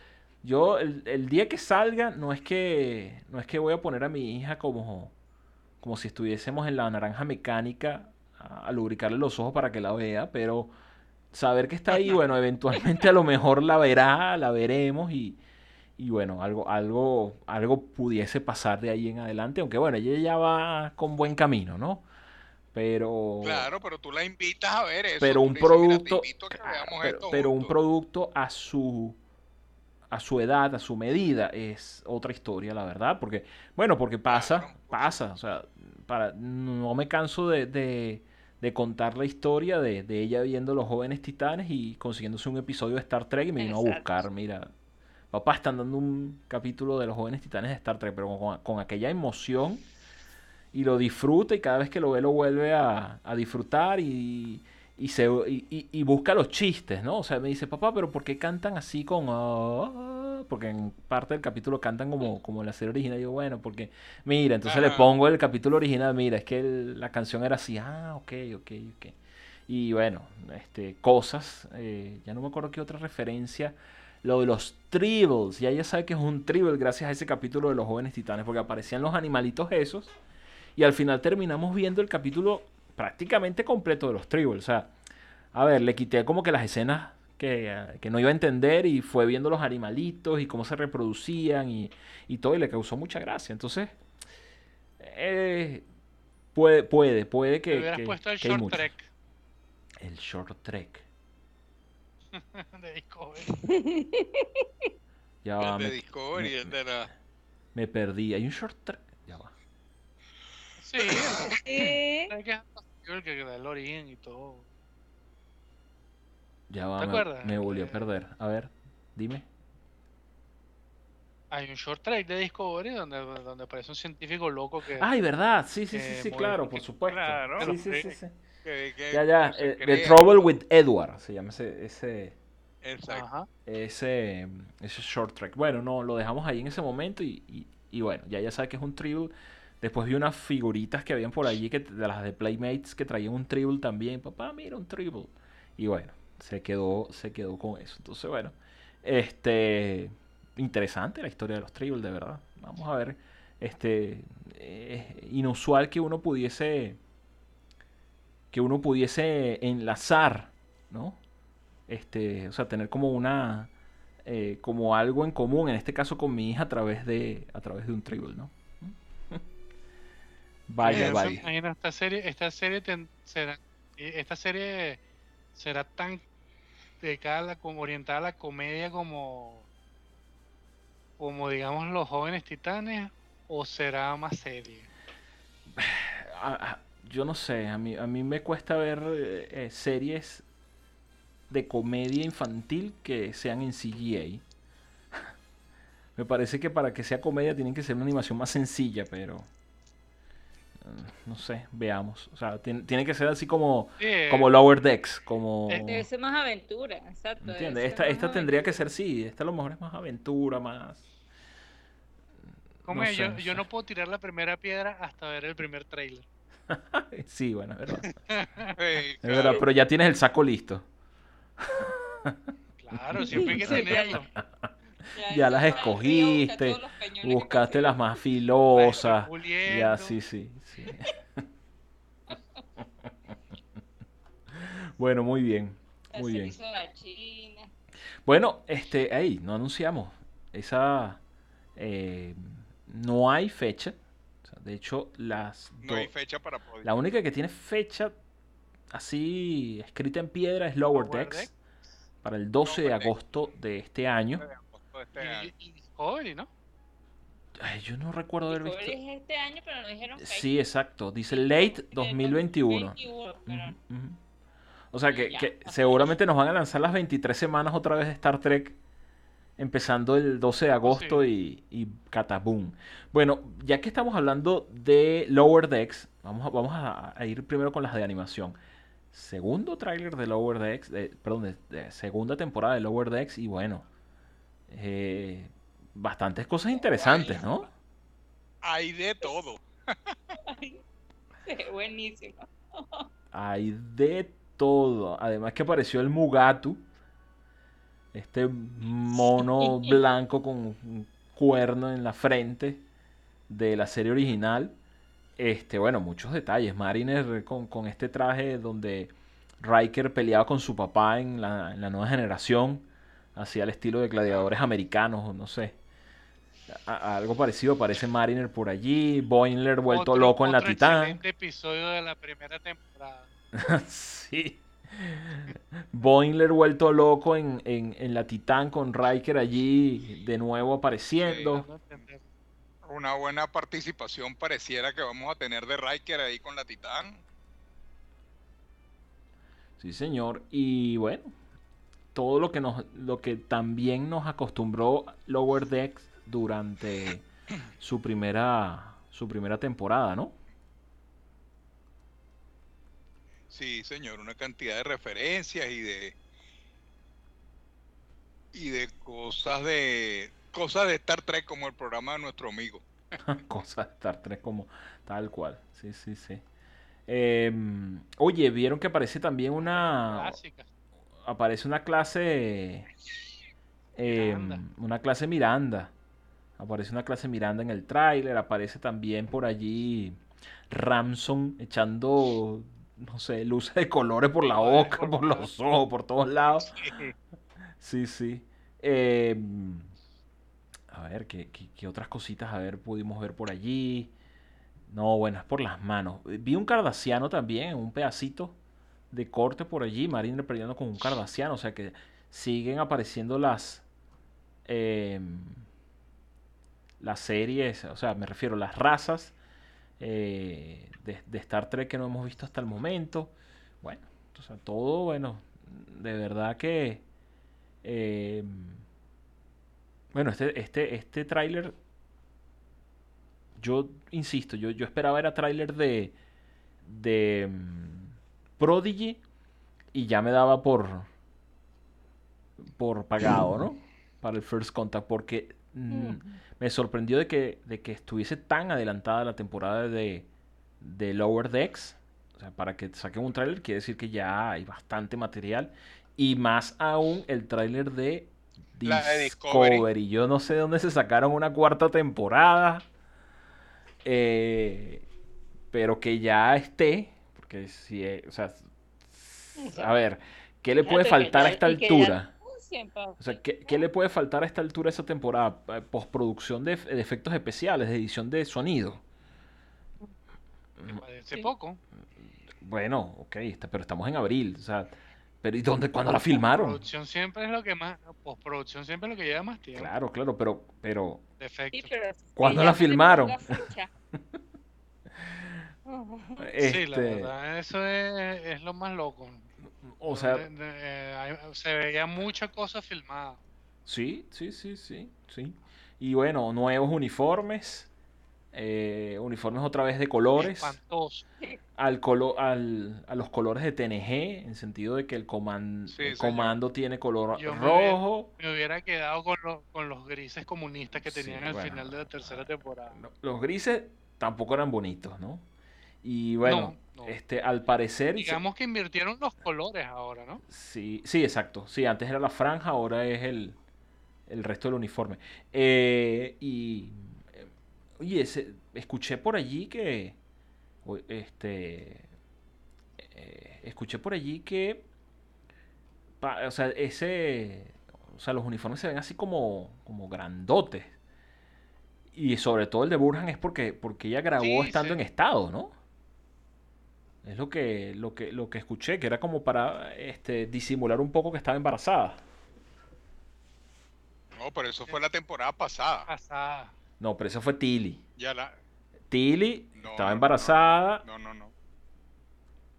yo el, el día que salga, no es que, no es que voy a poner a mi hija como, como si estuviésemos en la naranja mecánica a, a lubricarle los ojos para que la vea, pero saber que está ahí, bueno, eventualmente a lo mejor la verá, la veremos y, y bueno, algo, algo, algo pudiese pasar de ahí en adelante, aunque bueno, ella ya va con buen camino, ¿no? Pero, Claro, pero tú la invitas a ver eso. pero un le dices, "Mira, te producto, invito a que claro, veamos pero, esto pero un juntos". producto a su a su edad, a su medida, es otra historia, la verdad, porque, bueno, porque pasa, pasa, o sea, para, no me canso de, de- de contar la historia de, de ella viendo Los Jóvenes Titanes y consiguiéndose un episodio de Star Trek y me vino a buscar, mira, papá, están dando un capítulo de Los Jóvenes Titanes de Star Trek, pero con, con aquella emoción y lo disfruta y cada vez que lo ve lo vuelve a, a disfrutar y, y se, y, y- y busca los chistes, ¿no? O sea, me dice, papá, pero ¿por qué cantan así con... ah?" Porque en parte del capítulo cantan como, como en la serie original. Y digo, bueno, porque... Mira, entonces le pongo el capítulo original, mira, es que el- la canción era así, ah, ok, ok, ok. Y bueno, este, cosas, eh, ya no me acuerdo qué otra referencia, lo de los tribbles, ya ella sabe que es un tribble gracias a ese capítulo de los jóvenes titanes, porque aparecían los animalitos esos, y al final terminamos viendo el capítulo prácticamente completo de los tribbles, o sea, a ver, le quité como que las escenas que, que no iba a entender y fue viendo los animalitos y cómo se reproducían y, y todo, y le causó mucha gracia, entonces... eh, puede, puede, puede Te que, hubieras que- puesto el short mucho. trek El short trek. de Discovery. Ya va, El de me, Discovery, me- el de la... me perdí. Hay un short trek. Ya va. Sí, trek es el que da el origen y todo. Ya va, ¿Te me, acuerdas? me volví a Eh, perder. A ver, dime. Hay un short trek de Discovery donde, donde aparece un científico loco que. Ay, ¿verdad? Sí, sí, sí, eh, sí, claro, por que- supuesto. claro. Sí, sí, sí, sí. Que- que- Ya, ya. eh, The. Trouble with Edward se llama ese, ese, Exacto. Ese, ese short trek. Bueno, no, lo dejamos ahí en ese momento y, y, y bueno, ya ya sabe que es un tribble. Después vi unas figuritas que habían por allí, que, de las de Playmates, que traían un tribble también. Papá, mira, un tribble. Y bueno, se quedó, se quedó con eso. Entonces, bueno, este, interesante la historia de los tribbles, de verdad. Vamos a ver, este, eh, inusual que uno pudiese, que uno pudiese enlazar, ¿no? Este, o sea, tener como una, eh, como algo en común, en este caso con mi hija a través de, a través de un tribble, ¿no? Vaya, vaya. esta serie, esta serie ten- será, eh, esta serie será tan dedicada a la, como orientada a la comedia como, como digamos los jóvenes titanes o será más seria. yo no sé, a mí, a mí me cuesta ver eh, eh, series de comedia infantil que sean en CGI. me parece que para que sea comedia tienen que ser una animación más sencilla, pero eh, no sé, veamos. O sea, tiene, tiene que ser así como, Sí, como Lower Decks, como... Debe ser más aventura, exacto. ¿Entiendes? Esta, esta tendría que ser, sí, esta a lo mejor es más aventura, más... como no es, sé, yo, yo no puedo tirar la primera piedra hasta ver el primer trailer. Sí, bueno, es verdad. Es verdad, pero ya tienes el saco listo. Claro, siempre hay que Sí, ya- tenerlo. Ya las escogiste, Buscaste las más filosas. Ya, sí, sí, sí. Bueno, muy bien. Muy bien. Bueno, este, ahí, no anunciamos. Esa. eh, no hay fecha. De hecho, las No hay fecha para poder. la única que tiene fecha así escrita en piedra es Lower Lower Decks. Decks. Para el 12 de Lower Decks. agosto de este año. de agosto de este año. Y, y Discovery, ¿no? Ay, yo no recuerdo haber visto. Es este año, pero no dijeron. Sí, exacto. Dice late 2021. 2021, pero. O sea que, Ya, que seguramente nos van a lanzar las 23 semanas otra vez de Star Trek, empezando el 12 de agosto y, y cataboom. Bueno, ya que estamos hablando de Lower Decks, vamos a, vamos a, a ir primero con las de animación. Segundo tráiler de Lower Decks, de- perdón, de, de segunda temporada de Lower Decks y bueno, eh, bastantes cosas interesantes, ¿no? Hay de todo. Ay, buenísimo. Hay de todo. Además que apareció el Mugatu. Este mono blanco con un cuerno en la frente de la serie original. Este, bueno, muchos detalles. Mariner con, con este traje donde Riker peleaba con su papá en la, en la nueva generación. Hacía el estilo de gladiadores americanos, o no sé. A- a- algo parecido aparece Mariner por allí. Boimler vuelto Otro- loco en la otro Titán. excelente episodio de la primera temporada. Sí. Boimler vuelto loco en, en- en la Titán con Riker allí de nuevo apareciendo. Una buena participación pareciera que vamos a tener de Riker ahí con la Titán. Sí, señor. Y bueno, todo lo que nos, lo que también nos acostumbró Lower Decks durante su primera, su primera temporada, ¿no? Sí, señor, una cantidad de referencias y de y de cosas de cosas de Star Trek como el programa de nuestro amigo. Cosas de Star Trek como tal cual. Sí, sí, sí. Em, oye, ¿vieron que aparece también una, Clásica. aparece una clase eh, Miranda. una clase Miranda aparece una clase Miranda en el tráiler aparece también por allí Ramson echando no sé luces de colores por la boca por los ojos por todos lados. Sí. Sí Eh, a ver ¿qué, qué, qué otras cositas a ver pudimos ver por allí no bueno es por las manos. Vi un cardasiano también un pedacito de corte por allí, Mariner peleando con un Cardassiano, o sea que siguen apareciendo las em, las series, o sea, me refiero a las razas eh, de, de Star Trek que no hemos visto hasta el momento. Bueno, o todo, bueno, de verdad que em, bueno, este, este, este tráiler, yo insisto, yo, yo esperaba era tráiler de, de mm, Prodigy y ya me daba por, por pagado, ¿no? Para el First Contact, porque mm, me sorprendió de que, de que estuviese tan adelantada la temporada de, de Lower Decks. O sea, para que saquen un tráiler quiere decir que ya hay bastante material. Y más aún el tráiler de La de Discovery. Discovery. Yo no sé de dónde se sacaron una cuarta temporada. eh, pero que ya esté. Porque si, eh, o sea, a ver, ¿qué le puede faltar a esta altura? Pa- O sea, ¿qué, qué le puede faltar a esta altura a esta temporada? Eh, Postproducción de, de efectos especiales, de edición de sonido. Me parece Sí. poco. Bueno, ok, está- pero estamos en abril. O sea, pero ¿y dónde, cuándo la filmaron? Postproducción siempre es lo que más. Postproducción siempre es lo que lleva más tiempo. Claro, claro, pero, pero De Sí, pero ¿Cuándo la filmaron? fecha. Sí, la este, verdad, eso es, es lo más loco. O sea, De- de- eh, se veía mucha cosa filmada. sí, sí, sí, sí, sí. Y bueno, nuevos uniformes, eh, uniformes otra vez de colores. Espantoso. al colo- al, a los colores de TNG, en sentido de que el, coman- Sí, el comando tiene color Yo me hubiera- rojo. Me hubiera quedado con, los con los grises comunistas que Sí, tenían al bueno. final de la tercera temporada. No, Los grises tampoco eran bonitos, ¿no? Y bueno, No, este, al parecer... Digamos que invirtieron los colores ahora, ¿no? Sí, sí, exacto. Sí, antes era la franja, ahora es el, el resto del uniforme. Eh, y... eh, Oye, se- escuché por allí que... Este... eh, escuché por allí que, pa- o sea, ese, o sea, los uniformes se ven así como, como grandotes. Y sobre todo el de Burhan es porque, porque ella grabó Sí, estando sí. en estado, ¿no? Es lo que, lo que, lo que escuché, que era como para este, disimular un poco que estaba embarazada. No, pero eso fue la temporada pasada. Pasada. No, pero esa fue Tilly. Ya la. Tilly No, estaba no, embarazada. No, no, no.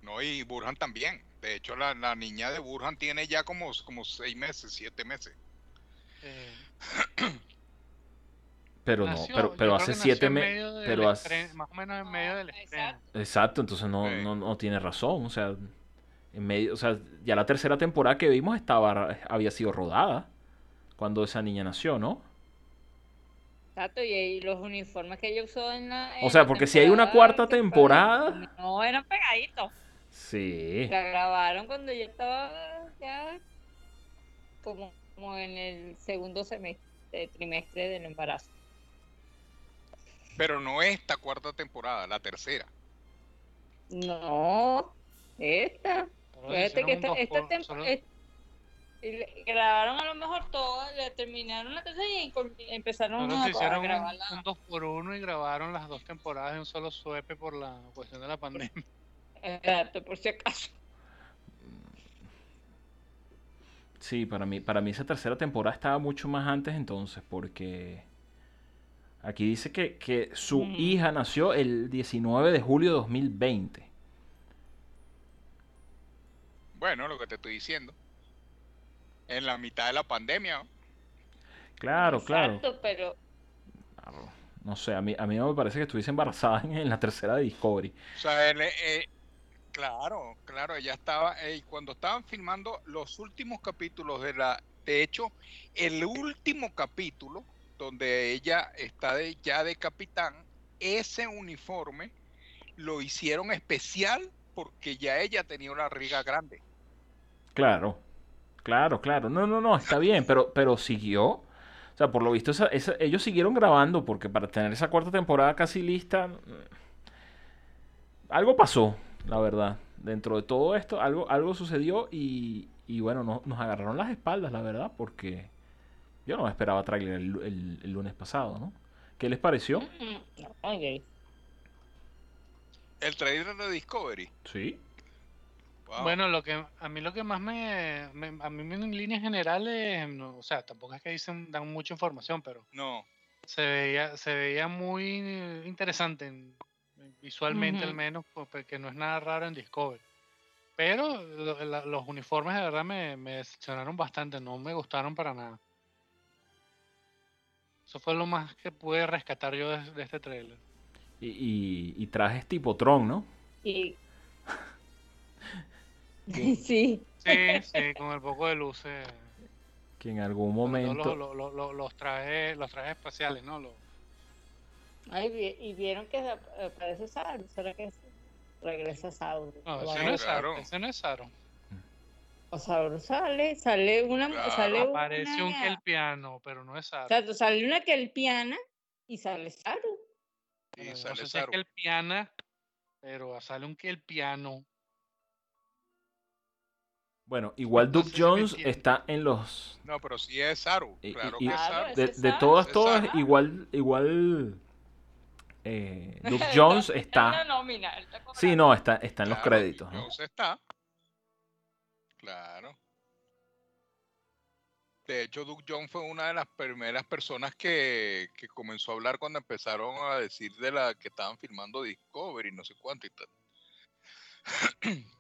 No, y Burhan también. De hecho, la, la niña de Burhan tiene ya como, como seis meses, siete meses. Eh, Pero no, pero, pero hace siete meses. Pero hace- estreno, más o menos en medio del Ah, estreno. exacto. Entonces no, Sí. no, no tiene razón. O sea, en medio, o sea, ya la tercera temporada que vimos estaba, había sido rodada cuando esa niña nació, ¿no? Exacto, y, los uniformes que ella usó en la. O en sea, la porque si hay una cuarta temporada- No, eran pegaditos. Sí. La grabaron cuando yo estaba ya como, como en el segundo semestre, trimestre del embarazo. Pero no esta cuarta temporada, la tercera. No, esta. Fíjate que esta, un dos esta por- tempo- solo- es- y le- grabaron a lo mejor todas, le terminaron la tercera y empezaron a, se a hicieron un, grabar la- un dos por uno y grabaron las dos temporadas de un solo suepe por la cuestión de la pandemia. Exacto, por si acaso. Sí, para mí, para mí esa tercera temporada estaba mucho más antes entonces, porque aquí dice que, que su Mm. hija nació el 19 de julio de 2020. Bueno, lo que te estoy diciendo. En la mitad de la pandemia. ¿no? Claro, claro. Exacto, pero Claro. No sé, a mí, a mí no me parece que estuviese embarazada en, en la tercera de Discovery. O sea, él, eh, claro, claro, ella estaba, eh, cuando estaban filmando los últimos capítulos de la, de hecho, el último capítulo donde ella está ya de capitán, ese uniforme lo hicieron especial porque ya ella tenía una riga grande. Claro, claro, claro. No, no, no, está bien, pero, pero siguió. O sea, por lo visto, ellos siguieron grabando porque para tener esa cuarta temporada casi lista, mm, algo pasó, la verdad. Dentro de todo esto, algo, algo sucedió y, bueno, no- nos agarraron las espaldas, la verdad, porque yo no me esperaba trailer el, el- el lunes pasado, ¿no? ¿Qué les pareció? mm, no, oye, El trailer de Discovery. Sí. wow. Bueno, lo que a mí lo que más me, me- a mí en líneas generales, no, o sea, tampoco es que dicen dan mucha información, pero no, se veía se veía muy interesante en- visualmente al menos, pues, porque no es nada raro en Discovery. Pero lo- la- los uniformes de verdad me, me decepcionaron bastante, no me gustaron para nada. Eso fue lo más que pude rescatar yo de, de este trailer. Y, y, y trajes tipo Tron, ¿no? y sí, Sí, sí, con el poco de luces. Que en algún momento... Los, los- los- los trajes, los trajes espaciales, ¿no? Los- Ay, y vieron que ap- aparece Saru, ¿será que regresa Saru? No, Lo ese no es Saro, claro. ese no es Saro. O Saru sale, sale una, Claro. sale Aparece un una, Kelpiano, pero no es Saro. exacto, sale una kelpiana y sale Saru. y Bueno, sale no sé si es Saru. Kelpiana, pero sale un Kelpiano. Bueno, igual Duke ¿sí Jones está en los... No, pero sí es Saru. Y- y- Claro y- que es Claro, Saru. es- De, Ese de Saru, todas, todas, Saru. igual, igual eh, Duke Jones está... nómina, él está Sí, no, está, está en los Claro, créditos, ¿no? Jones está. Claro. De hecho, Duke Jones fue una de las primeras personas que, que comenzó a hablar cuando empezaron a decir de la que estaban filmando Discovery, no sé cuánto y tal.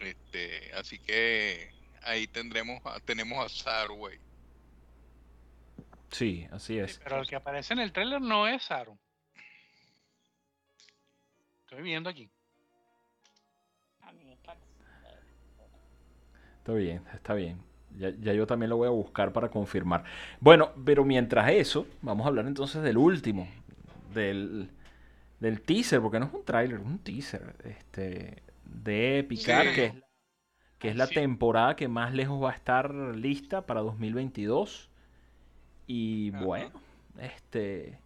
Este, así que ahí tendremos, a- tenemos a Sarway. Sí, así Sí, es. pero el que aparece en el trailer no es Saro. Estoy viendo aquí. Está bien, está bien. Ya, ya yo también lo voy a buscar para confirmar. Bueno, pero mientras eso, vamos a hablar entonces del último, del, del teaser, porque no es un tráiler, es un teaser, este, de Picard, Sí. que es, que es la Sí. temporada que más lejos va a estar lista para 2022. Y Ajá. bueno, este,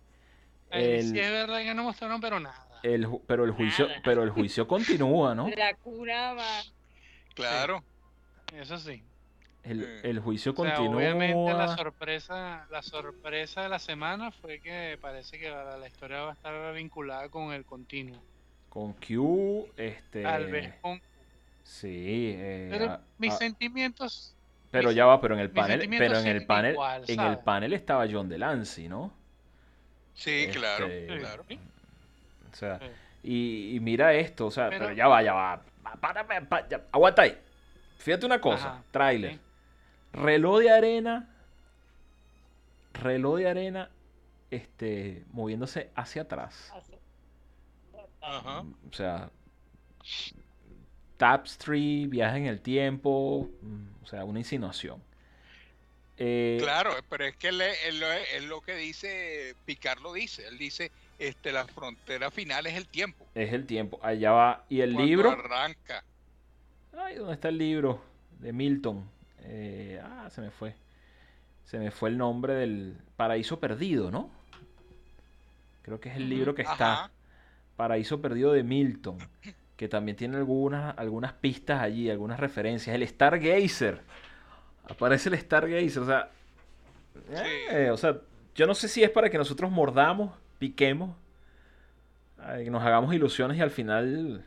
El- sí es verdad que no mostraron, pero nada. El, pero el juicio, Nada. pero el juicio continúa, ¿no? La cuna va. Claro. Eso sí. El, Eh. el juicio O sea, continúa. obviamente la sorpresa, la sorpresa de la semana fue que parece que la, la historia va a estar vinculada con el continuo. Con Q, este. Tal vez con Sí, eh, pero a- mis a- sentimientos pero mis- ya va, pero en el mis panel, pero en el panel, igual, en el panel estaba John Delancey, ¿no? Sí, claro. Este, claro. Sí. O sea, Sí. y, y mira esto, o sea, pero, Pero- ya va, ya va. Pa- Párame, pa- ya- aguanta ahí. Fíjate una cosa, Ajá, tráiler. sí. Reloj de arena. Reloj de arena. Este. moviéndose hacia atrás. Ajá. O sea. Tapestry, viaje en el tiempo. mm, O sea, una insinuación. Eh, Claro, pero es que él, él lo- él lo que dice, Picard lo dice, él dice, este, la frontera final es el tiempo. Es el tiempo. Allá va. Y el Cuando libro. arranca. Ay, ¿dónde está el libro? De Milton. Eh, ah, se me fue. Se me fue el nombre del Paraíso Perdido, ¿no? Creo que es el libro que está. Ajá. Paraíso Perdido de Milton. Que también tiene algunas, algunas pistas allí, algunas referencias. El Stargazer. Aparece el Stargazer. O sea. eh, o sea, yo no sé si es para que nosotros mordamos, piquemos. nos hagamos ilusiones y al final.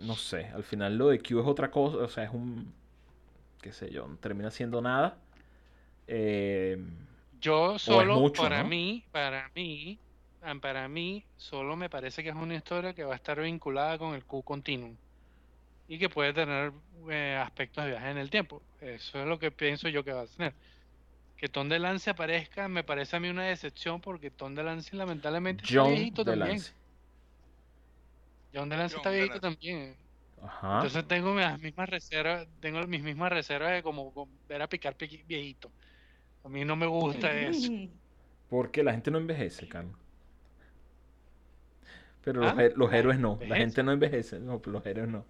No sé, al final lo de Q es otra cosa. O sea, es un. qué sé yo, no termina siendo nada. Eh, Yo solo, mucho, para ¿no? mí, para mí, ah, para mí, solo me parece que es una historia que va a estar vinculada con el Q continuum y que puede tener eh, aspectos de viaje en el tiempo. Eso es lo que pienso yo que va a tener. Que Tom DeLance aparezca me parece a mí una decepción porque Tom DeLance lamentablemente John viejito también. Delancey. John DeLance John está viejito Delancey. también. Ajá. Entonces tengo las mismas reservas, tengo mis mismas reservas de como ver a picar viejito. A mí no me gusta eso. Porque la gente no envejece, Carlos. Pero los, ¿Ah? los héroes no. La gente no envejece. No, pero los héroes no.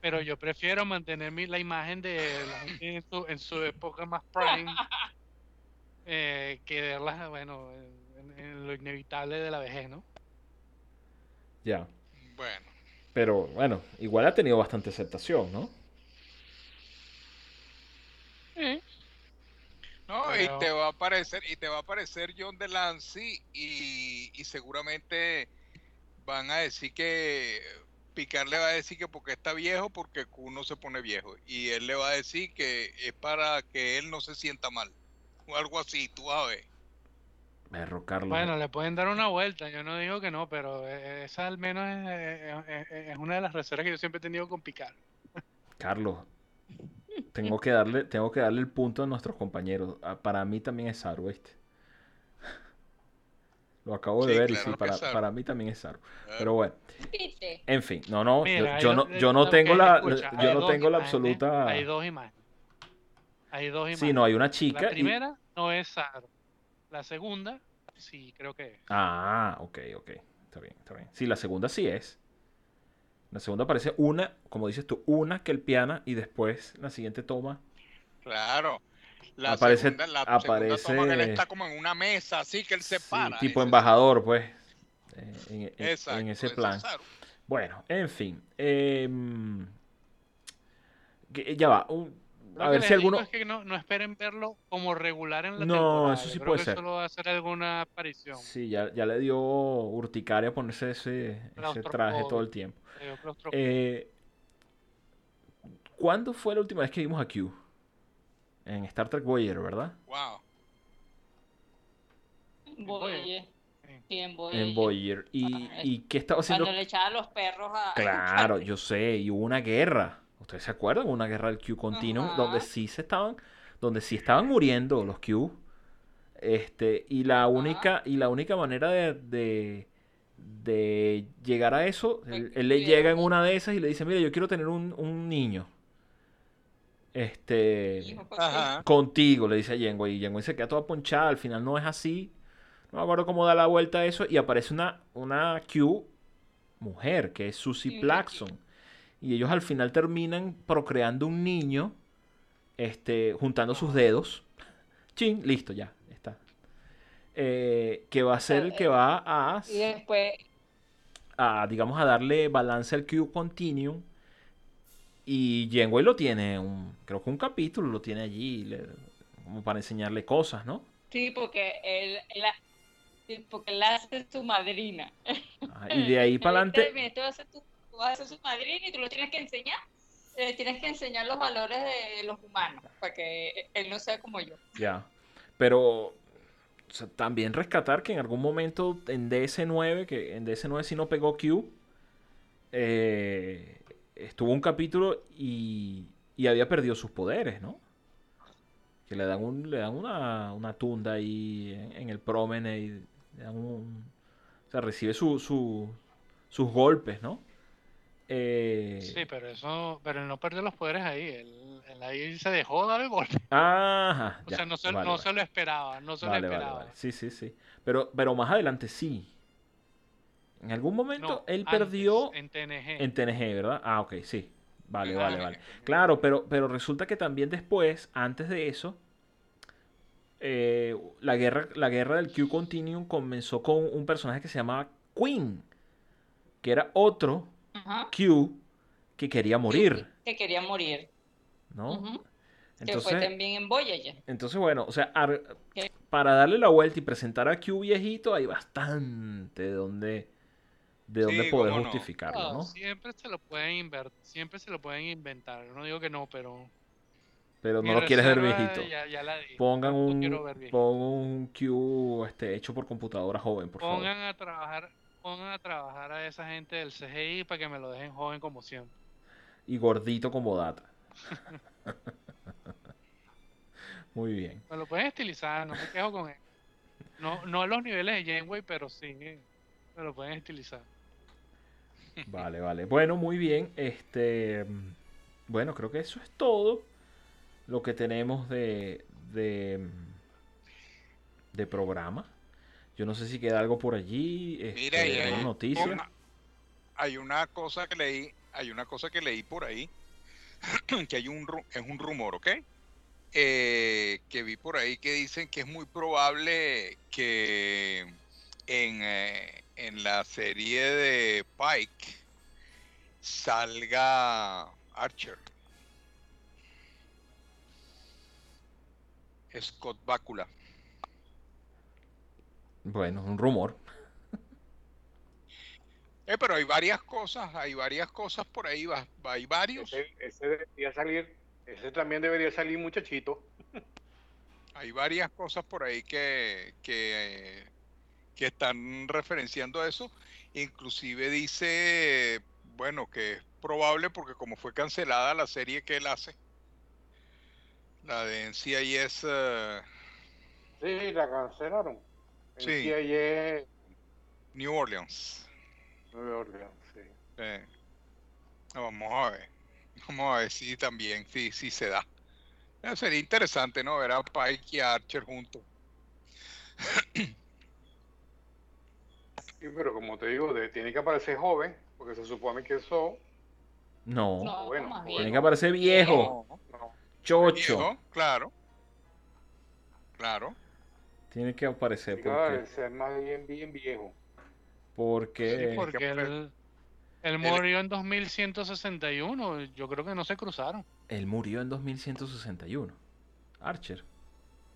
Pero yo prefiero mantener mi- la imagen de la gente en su, en su época más prime eh, que verlas, bueno, en, en lo inevitable de la vejez, ¿no? Ya. Bueno, Pero bueno, igual ha tenido bastante aceptación, ¿no? Sí. no, Pero- y te va a aparecer, y te va a aparecer John Delancey y, y seguramente van a decir que Picard le va a decir que porque está viejo, porque Q no se pone viejo. Y él le va a decir que es para que él no se sienta mal. O algo así, tú vas a ver. Carlos. Bueno, le pueden dar una vuelta, yo no digo que no, pero eh, esa al menos es, es- una de las reservas que yo siempre he tenido con Picard. Carlos. Tengo que darle, tengo que darle el punto a nuestros compañeros. Ah, Para mí también es Saru, ¿viste? Lo acabo de ver y sí, para, para mí también es Saru. Pero bueno, en fin, no, no, yo- Mira, yo, hay no, yo no tengo la, escucha, yo no tengo la absoluta. Hay dos imágenes. Hay dos imágenes. Sí, no, hay una La chica y. primera no es Saru. La segunda, sí, creo que es. Ah, ok, ok. Está bien, está bien. Sí, la segunda sí es. La segunda aparece una, como dices tú, una que el piana y después la siguiente toma. Claro. La Aparece- segunda, la segunda toma que él aparece- está como en una mesa, así que él se Sí, para. tipo embajador, pues. en, en- en Exacto, ese ese plan. Bueno, en fin. em, ya va. un- Lo a ver si alguno. es que no, no esperen verlo como regular en la No, temporada. eso sí creo puede que ser. solo va a hacer alguna aparición. Sí, ya, ya le dio urticaria ponerse ese, ese traje todo el tiempo. Eh, ¿Cuándo fue la última vez que vimos a Q? En Star Trek Voyager, ¿verdad? Wow. Voyager. Sí. En Voyager. En Voyager. ¿Y, Ajá. y qué estaba haciendo? Cuando le echaban los perros a. Claro, yo sé, y hubo una guerra. ¿Ustedes se acuerdan? Una guerra del Q Continuum donde sí se estaban, donde sí estaban muriendo los Q. Este, y la única, y la única manera de, de, de llegar a eso, él, él le llega en una de esas y le dice, mira, yo quiero tener un, un niño. Este, Ajá. contigo, le dice a Yenwei. Y Yenwei se queda toda ponchada. Al final no es así. No me acuerdo cómo da la vuelta a eso. Y aparece una, una Q mujer, que es Susie Sí, Plaxon. Y ellos al final terminan procreando un niño, este, juntando sus dedos. Chin, listo, ya, está. eh, que va a ser el que va a, Y después, a, digamos, a darle balance al Q Continuum. Y Genway lo tiene, un, creo que un capítulo lo tiene allí, le- como para enseñarle cosas, ¿no? sí, porque él, sí, porque él hace su madrina. Y de ahí para adelante, a ser tu- vas a ser su madrina y tú lo tienes que enseñar. Le tienes que enseñar los valores de los humanos para que él no sea como yo. ya. Pero también rescatar que en algún momento en DS9, que en DS9 sí no pegó Q, eh, estuvo un capítulo y, y había perdido sus poderes, ¿no? Que le dan, un, le dan una, una tunda ahí en, el prómene y le dan un... O sea, recibe su, su- sus golpes, ¿no? Eh, Sí, pero eso, pero él no perdió los poderes ahí. Él, él ahí se dejó dar el golpe. Ajá, O ya, sea, no se, vale, no vale. se lo esperaba, no se Vale, lo esperaba. Sí, sí, sí. Pero, pero más adelante sí. En algún momento No, él antes, perdió en TNG. en TNG, ¿verdad? Ah, ok, sí. Vale, vale, vale. Claro, pero, pero resulta que también después, antes de eso, eh, la guerra, la guerra del Q Continuum comenzó con un personaje que se llamaba Queen, que era otro Ajá. Q que quería morir, Que quería morir. ¿no? Ujú. Que fue Entonces, también en Voyager. Entonces, bueno, o sea, para darle la vuelta y presentar a Q viejito, hay bastante de donde, de donde Sí, poder no. justificarlo, No, ¿no? Siempre se lo pueden siempre se lo pueden inventar. No digo que no, pero Pero mi no lo quieres ver viejito. Ya, ya la di. Pongan No un, quiero ver viejito. pongan un Q este, hecho por computadora joven, por favor. Pongan a trabajar, pongan a trabajar a esa gente del CGI para que me lo dejen joven como siempre. Y gordito como data. Muy bien. Me lo pueden estilizar, no me quejo con él. No, no a los niveles de Janeway, pero sí me lo pueden estilizar. Vale, vale. Bueno, muy bien. Este, bueno, creo que eso es todo lo que tenemos de, de, de programa. Yo no sé si queda algo por allí. Mira, este, y hay, noticia. una- hay una cosa que leí, hay una cosa que leí por ahí, que hay un, es un rumor, ¿ok? Eh, que vi por ahí que dicen que es muy probable que en, eh, en la serie de Pike salga Archer. Scott Bakula. Bueno, un rumor. Eh, pero hay varias cosas, hay varias cosas por ahí, va, hay varios. Ese, ese debería salir, ese también debería salir muchachito. Hay varias cosas por ahí que, que, que están referenciando a eso. Inclusive dice, bueno, que es probable porque como fue cancelada la serie que él hace, la de NCIS, eh, Sí, la cancelaron. En Sí. CIA, New Orleans. Nueva Orleans, sí. Eh, vamos a ver, vamos a ver si también, sí, sí se da. Eh, sería interesante, ¿no? Ver a Pike y a Archer juntos. Sí, pero como te digo, de- tiene que aparecer joven, porque se supone que eso, No. No, bueno. Tiene que aparecer viejo. no. Chocho. Viejo, claro. Claro. Tiene que aparecer que porque, aparecer más bien, bien viejo. porque Sí, porque que él, él murió en 2161. Yo creo que no se cruzaron. él murió en 2161. Archer,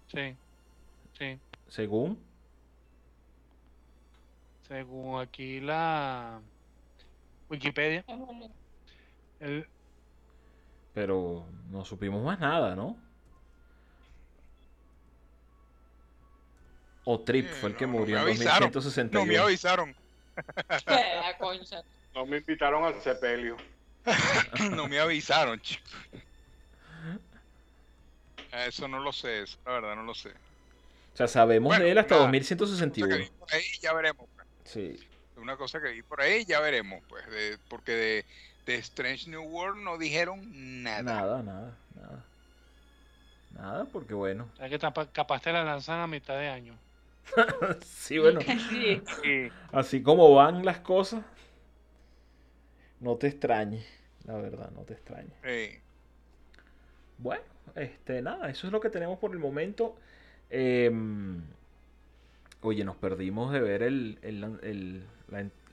Sí, sí. según Según aquí la Wikipedia, él, Pero no supimos más nada, ¿no? O Trip Sí, fue el que no, no murió me en avisaron. No 2161. me avisaron. La concha. No me invitaron al sepelio. No me avisaron, chico. Eso no lo sé, eso, la verdad no lo sé. O sea, sabemos Bueno, de él hasta nada, Una cosa que 2161. vi por ahí, ya veremos. pues. Sí. Una cosa que vi por ahí, ya veremos, pues. de- porque de, de Strange New World no dijeron nada. Nada, nada, nada. Nada, porque bueno. o sea, que capaz te la lanzan a mitad de año. Sí, bueno. Sí. Sí. Así como van las cosas, no te extrañe. La verdad, no te extrañe. Sí. Bueno, este, nada, eso es lo que tenemos por el momento. Em, Oye, nos perdimos de ver el,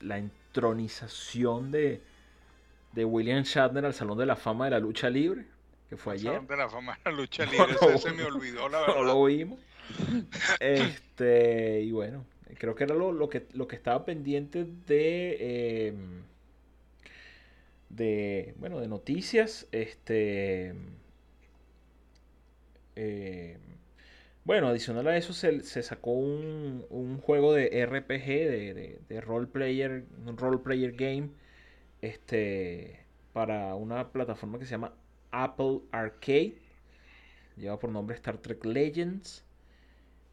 la, entronización de, de William Shatner al Salón de la Fama de la Lucha Libre, que fue ayer. Salón de la Fama de la Lucha Libre, se me olvidó, la verdad. No lo vimos. Este, y bueno, creo que era lo, que, lo que estaba pendiente de... Em, de, bueno, de noticias. Este, eh, bueno, adicional a eso se, sacó un, un, juego de RPG, de, de, role player, un role player game, este, para una plataforma que se llama Apple Arcade. Lleva por nombre Star Trek Legends.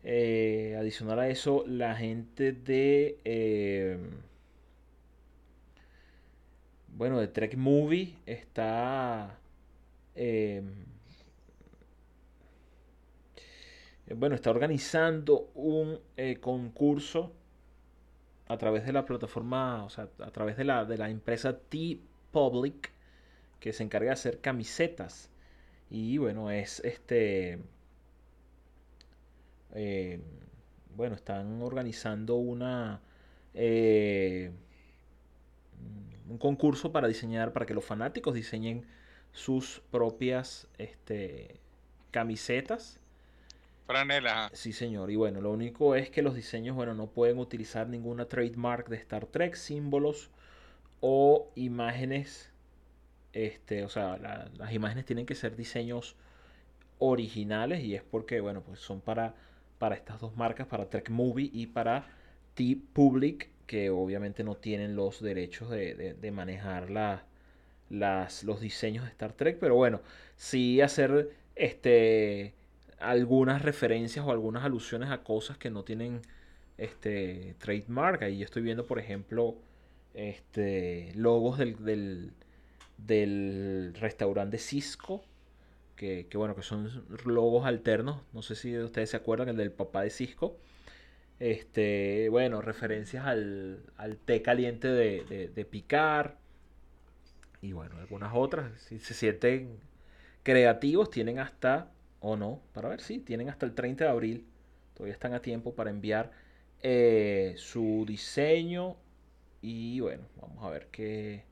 Eh, adicional a eso, la gente de... Eh, bueno, de Trek Movie está... Eh, bueno, está organizando un eh, concurso a través de la plataforma, o sea, a través de la, de la empresa T-Public, que se encarga de hacer camisetas. Y bueno, es este... Eh, bueno, están organizando una... Eh, un concurso para diseñar, para que los fanáticos diseñen sus propias este, camisetas. Franela. Sí, señor. Y bueno, lo único es que los diseños, bueno, no pueden utilizar ninguna trademark de Star Trek, símbolos o imágenes. Este, o sea, las imágenes tienen que ser diseños originales y es porque, bueno, pues son para, para estas dos marcas, para Trek Movie y para T-Public, que obviamente no tienen los derechos de, manejar las, los diseños de Star Trek, pero bueno, sí hacer este, algunas referencias o algunas alusiones a cosas que no tienen este, trademark. Ahí yo estoy viendo, por ejemplo, este, logos del, del, restaurante Cisco. Que, bueno, que son logos alternos. No sé si ustedes se acuerdan, el del papá de Cisco. Este, bueno, referencias al, al té caliente de, de, picar. Y bueno, algunas otras. Si se sienten creativos, tienen hasta, o no, para ver si, tienen hasta el 30 de abril. Todavía están a tiempo para enviar eh, su diseño. Y bueno, vamos a ver qué.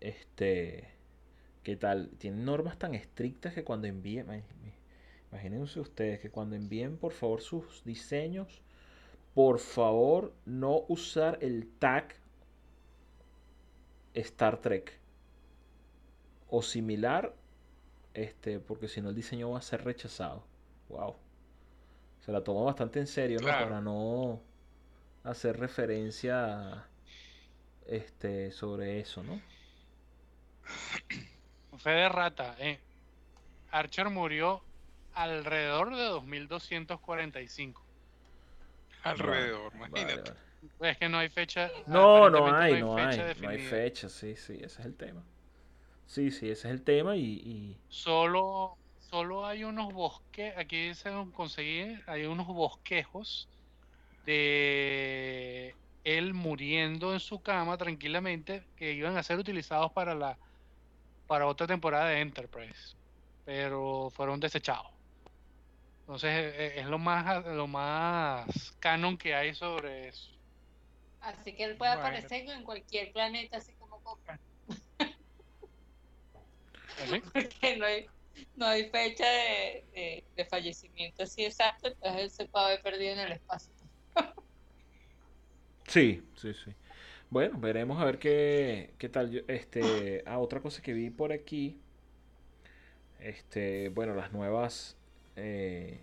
Este. ¿Qué tal? Tienen normas tan estrictas que cuando envíen. Imagínense ustedes que cuando envíen por favor sus diseños por favor no usar el tag Star Trek o similar, este, porque si no el diseño va a ser rechazado. Wow. Se la tomó bastante en serio, ¿no? Para no hacer referencia este, sobre eso, ¿no? Fe de rata, eh. Archer murió alrededor de 2245 alrededor, imagínate. Es que no hay fecha. No, no hay, no hay, no hay, fecha, sí, sí, ese es el tema. Sí, sí, ese es el tema y... Solo, solo hay unos bosques, aquí se conseguí, hay unos bosquejos de él muriendo en su cama tranquilamente que iban a ser utilizados para la para otra temporada de Enterprise, pero fueron desechados. Entonces e, e, es, lo más lo más canon que hay sobre eso. Así que él puede aparecer en cualquier planeta, así como Copra. Porque no hay, no hay fecha de, de, fallecimiento así exacto, entonces él se puede haber perdido en el espacio. sí, sí, sí. Bueno, veremos a ver qué, qué tal. este, ah, otra cosa que vi por aquí. Este, bueno, las nuevas eh,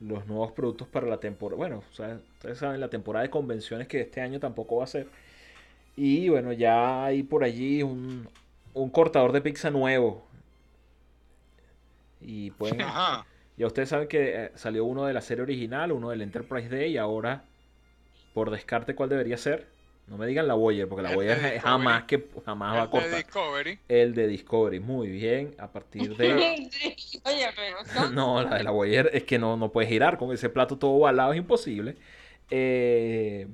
los nuevos productos para la temporada. Bueno, ustedes saben la temporada de convenciones que este año tampoco va a ser. Y bueno, ya hay por allí un, un cortador de pizza nuevo. Y pueden. Ya ustedes saben que eh, salió uno de la serie original, uno del Enterprise Day, y ahora, por descarte, ¿cuál debería ser? No me digan la Voyager, porque la Voyager jamás que jamás va a cortar. El de Discovery. El de Discovery, muy bien. A partir de. Oye, pero no, la de la Voyager es que no, no puedes girar con ese plato todo al lado, es imposible. Eh,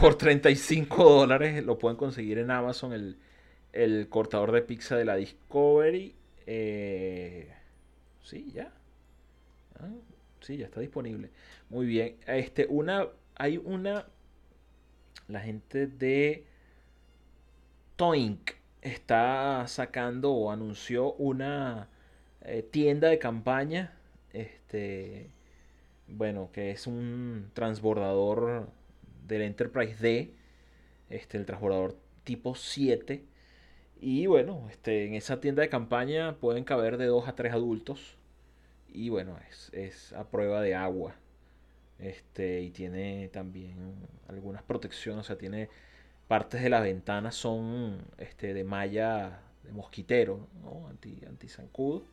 por 35 dólares lo pueden conseguir en Amazon el, el cortador de pizza de la Discovery. Eh, sí, ya. Ah, Sí, ya está disponible. Muy bien. Este, una, hay una, la gente de Toink está sacando o anunció una eh, tienda de campaña, este, bueno, que es un transbordador del Enterprise D, este, el transbordador tipo 7. Y bueno, este, en esa tienda de campaña pueden caber de 2 a 3 adultos. Y bueno, es, es a prueba de agua. Este, y tiene también algunas protecciones, o sea, tiene partes de las ventanas son este, de malla de mosquitero, ¿no? anti, anti zancudo.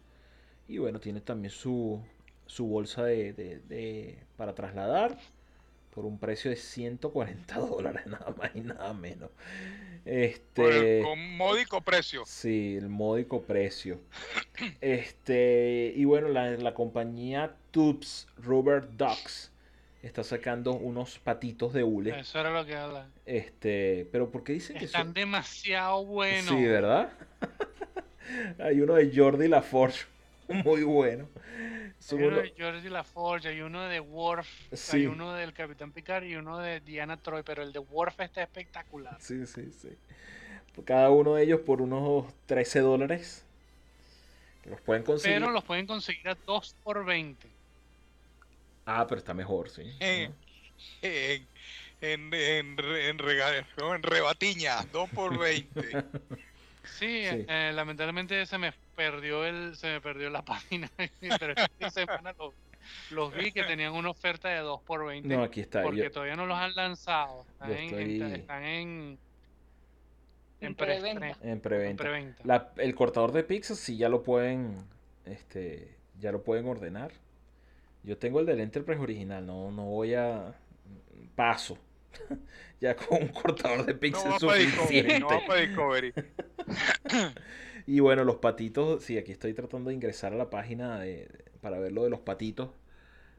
Y bueno, tiene también su, su bolsa de, de, de, para trasladar por un precio de 140 dólares, nada más y nada menos. Este, por el módico precio. Sí, el módico precio. Este, y bueno, la, la compañía Tubes Rubber Ducks está sacando unos patitos de hule. Eso era lo que habla. Este, pero ¿por qué dicen que Están demasiado buenos. Sí, ¿verdad? Hay uno de Jordi LaForge, muy bueno. Hay uno de Jordi LaForge, hay uno de Worf, Sí. hay uno del Capitán Picard y uno de Diana Troy, pero el de Worf está espectacular. Sí, sí, sí. Cada uno de ellos por unos 13 dólares. Los pueden conseguir. Pero los pueden conseguir a 2 por 20. Ah, pero está mejor, sí. Eh, En, en, en, en, rega- no, en rebatiña, 2 por 20. Sí, Sí. eh, lamentablemente se me perdió el, se me perdió la página, pero esta semana los, los vi que tenían una oferta de 2 por 20 No, aquí está. porque yo- todavía no los han lanzado. Están, en, estoy- en- están en, en, En preventa. en en preventa. preventa. La- el cortador de pizzas sí ya lo pueden, este, ya lo pueden ordenar. Yo tengo el del Enterprise original, no, no voy a paso. ya con un cortador de No para Discovery, suficiente. no Discovery. Y bueno, los patitos, sí, aquí estoy tratando de ingresar a la página de- para ver lo de los patitos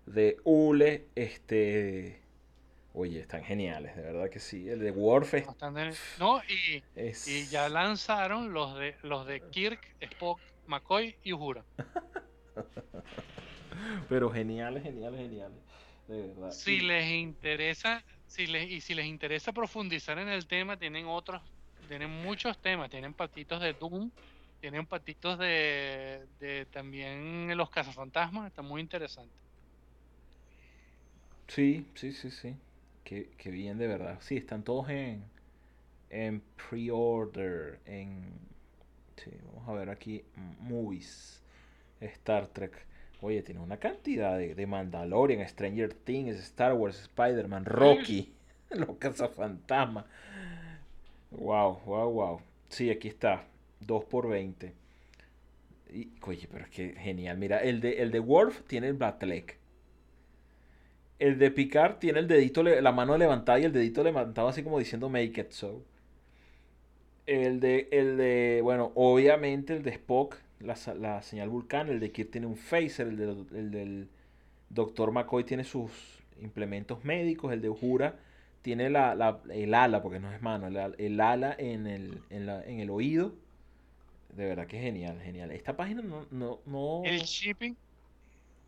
de Ule, este, oye, están geniales, de verdad que sí. El de Worf es, No, no, y, es- y ya lanzaron los de los de Kirk, Spock, McCoy y Uhura. pero geniales, geniales, geniales, de verdad. Si les interesa, si les, y si les interesa profundizar en el tema, tienen otros, tienen muchos temas, tienen patitos de Doom, tienen patitos de, de también los cazafantasmas, está muy interesante. Sí, sí, sí, sí. Qué, qué bien, de verdad. Sí, están todos en, en pre-order. En. Sí, vamos a ver aquí. Movies. Star Trek. Oye, tiene una cantidad de, de Mandalorian, Stranger Things, Star Wars, Spider-Man, Rocky, Los Cazafantasmas. Wow, wow, wow. Sí, aquí está. 2 por 20. Y, oye, pero es que genial. Mira, el de, el de Worf tiene el Battle el de Picard tiene el dedito, la mano levantada y el dedito levantado así como diciendo make it so. El de, el de, bueno, obviamente el de Spock, la, la señal Vulcan, el de Kirk tiene un phaser, el, de- el del Dr. McCoy tiene sus implementos médicos, el de Uhura tiene la, la- el ala, porque no es mano, el, el ala en el, en, la- en el oído. De verdad que genial, genial. Esta página no, no, no, El shipping,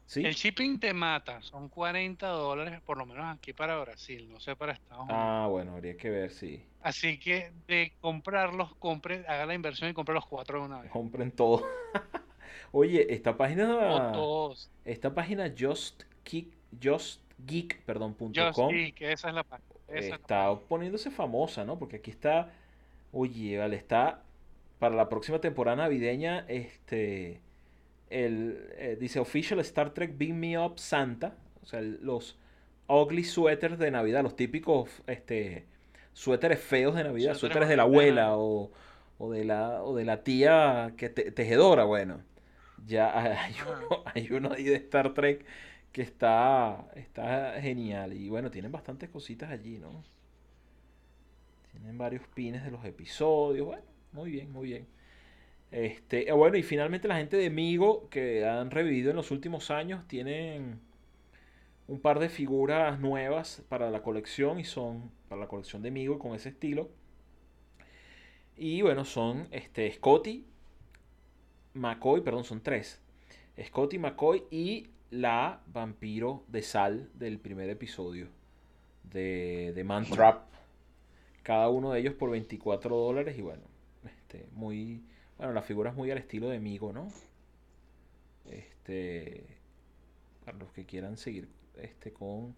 ¿sí? el shipping te mata, son 40 dólares, por lo menos aquí para Brasil, no sé para Estados Unidos. Ah, bueno, habría que ver si Así que de comprarlos, compre, haga la inversión y compre los cuatro de una vez. compren todo. Oye, esta O página, todos. esta página Just Geek, Just Geek, perdón, punto Just com, Geek, esa es la página. esa es la está poniéndose famosa, ¿no? Porque aquí está, oye, vale, está para la próxima temporada navideña, este, el, eh, dice Official Star Trek Beam Me Up Santa, o sea, el- los ugly sweaters de Navidad, los típicos, este, suéteres feos de Navidad, Suéteres suéteres de la abuela o, o de la, o de la tía que te- tejedora, bueno, ya hay uno, hay uno ahí de Star Trek que está, está genial y bueno, tienen bastantes cositas allí, ¿no? Tienen varios pines de los episodios, bueno, muy bien, muy bien. Este, eh, bueno, y finalmente la gente de Migo que han revivido en los últimos años tienen un par de figuras nuevas para la colección y son para la colección de Migo con ese estilo. Y bueno, son este, Scotty, McCoy, perdón, son tres. Scotty, McCoy y la vampiro de sal del primer episodio de, de Man Trap. Cada uno de ellos por 24 dólares y bueno, este, muy, bueno, la figura es muy al estilo de Migo, ¿no? Este, para los que quieran seguir este con,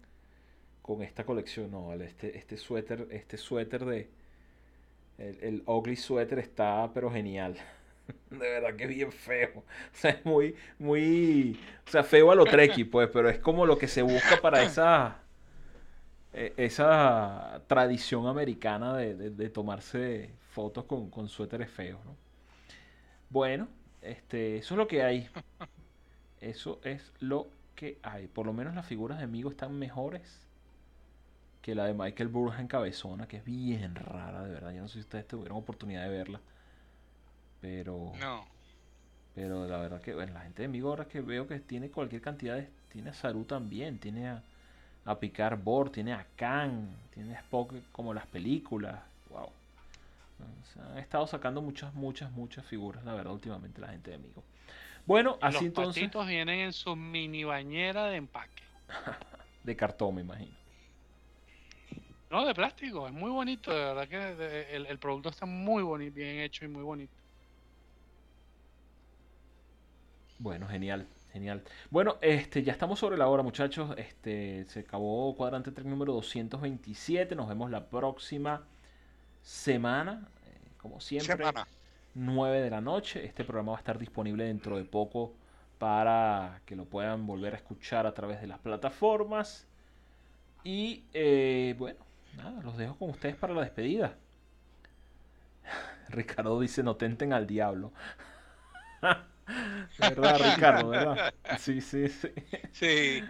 con esta colección, no, este, este suéter, este suéter de, el, el ugly suéter está pero genial. De verdad que bien feo. O sea, es muy, muy. O sea, feo a lo treki, pues, pero es como lo que se busca para esa. e- Esa tradición americana de, de- de tomarse fotos con, con suéteres feos, ¿no? Bueno, este, eso es lo que hay. Eso es lo que hay. Por lo menos las figuras de Migo están mejores que la de Michael Burns en Cabezona, que es bien rara, de verdad. Yo no sé si ustedes tuvieron oportunidad de verla. Pero, No. pero la verdad que, bueno, la gente de Migo ahora que veo que tiene cualquier cantidad de... Tiene a Saru también, tiene a, a Picard Bor, tiene a Khan, tiene a Spock como las películas. O sea, han estado sacando muchas, muchas, muchas figuras, la verdad, últimamente la gente de Migo. Bueno, así Los entonces... patitos vienen en su mini bañera de empaque. De cartón, me imagino. No, de plástico, es muy bonito, de verdad que el, el producto está muy bonito, bien hecho y muy bonito. Bueno, genial, genial. Bueno, este, ya estamos sobre la hora, muchachos. Este, se acabó cuadrante Trek número 227. Nos vemos la próxima semana. eh, como siempre, Semana. 9 de la noche. Este programa va a estar disponible dentro de poco para que lo puedan volver a escuchar a través de las plataformas. Y eh, bueno, nada, los dejo con ustedes para la despedida. Ricardo dice, no tenten al diablo. ¿Verdad, Ricardo? ¿Verdad? Sí, sí, sí. Sí.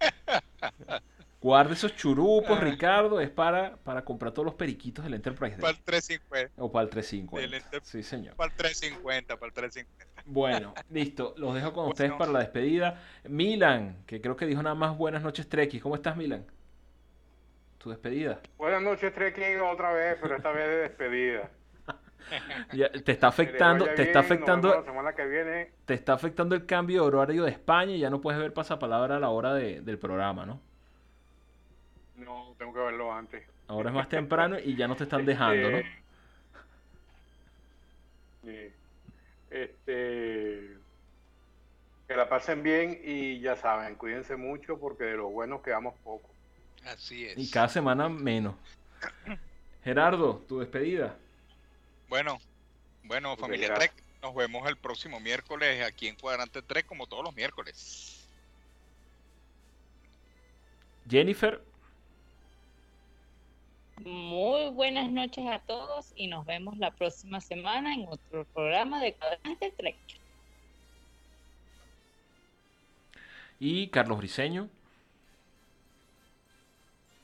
Guarda esos churupos, Ah. Ricardo. Es para, para comprar todos los periquitos del Enterprise Para Day. el 350. O para el 350. Del Enter- Sí, señor. Para el 350. Para el 350. Bueno, listo. Los dejo con ustedes para la despedida. Milan, que creo que dijo nada más buenas noches, Treki. ¿Cómo estás, Milan? Tu despedida. Buenas noches, Trekking, otra vez, pero esta vez de despedida. Ya, te está afectando, te está bien, afectando, La semana que viene, te está afectando el cambio de horario de España y ya no puedes ver pasapalabra a la hora de- del programa, ¿no? No, tengo que verlo antes. Ahora es más temprano y ya no te están dejando, ¿no? Este, sí. Este, que la pasen bien y ya saben, cuídense mucho porque de los buenos quedamos pocos. Así es. Y cada semana menos. Gerardo, tu despedida. Bueno, bueno, familia. Trek, nos vemos el próximo miércoles aquí en Cuadrante Trek, como todos los miércoles. Jennifer, Muy buenas noches a todos y nos vemos la próxima semana en otro programa de Cuadrante Trek. y Carlos Briseño.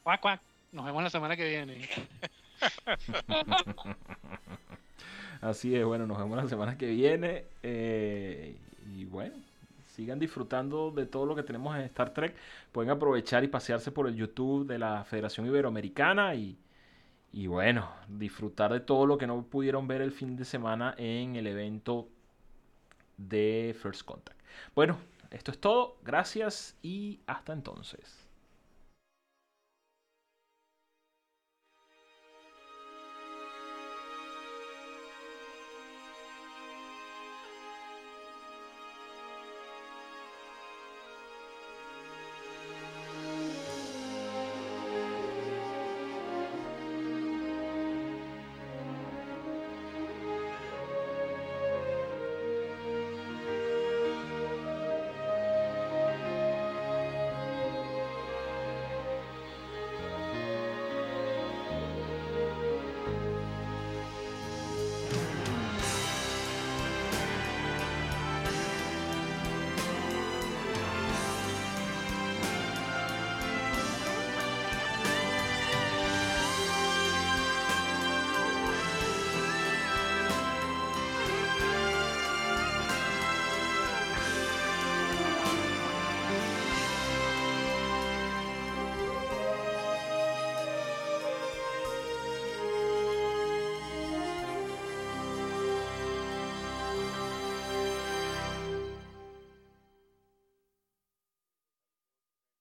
Cuac, cuac. Nos vemos la semana que viene. Así es, bueno, nos vemos la semana que viene. eh, y bueno, sigan disfrutando de todo lo que tenemos en Star Trek. Pueden aprovechar y pasearse por el YouTube de la Federación Iberoamericana y, y bueno, disfrutar de todo lo que no pudieron ver el fin de semana en el evento de First Contact. Bueno, esto es todo. Gracias y hasta entonces.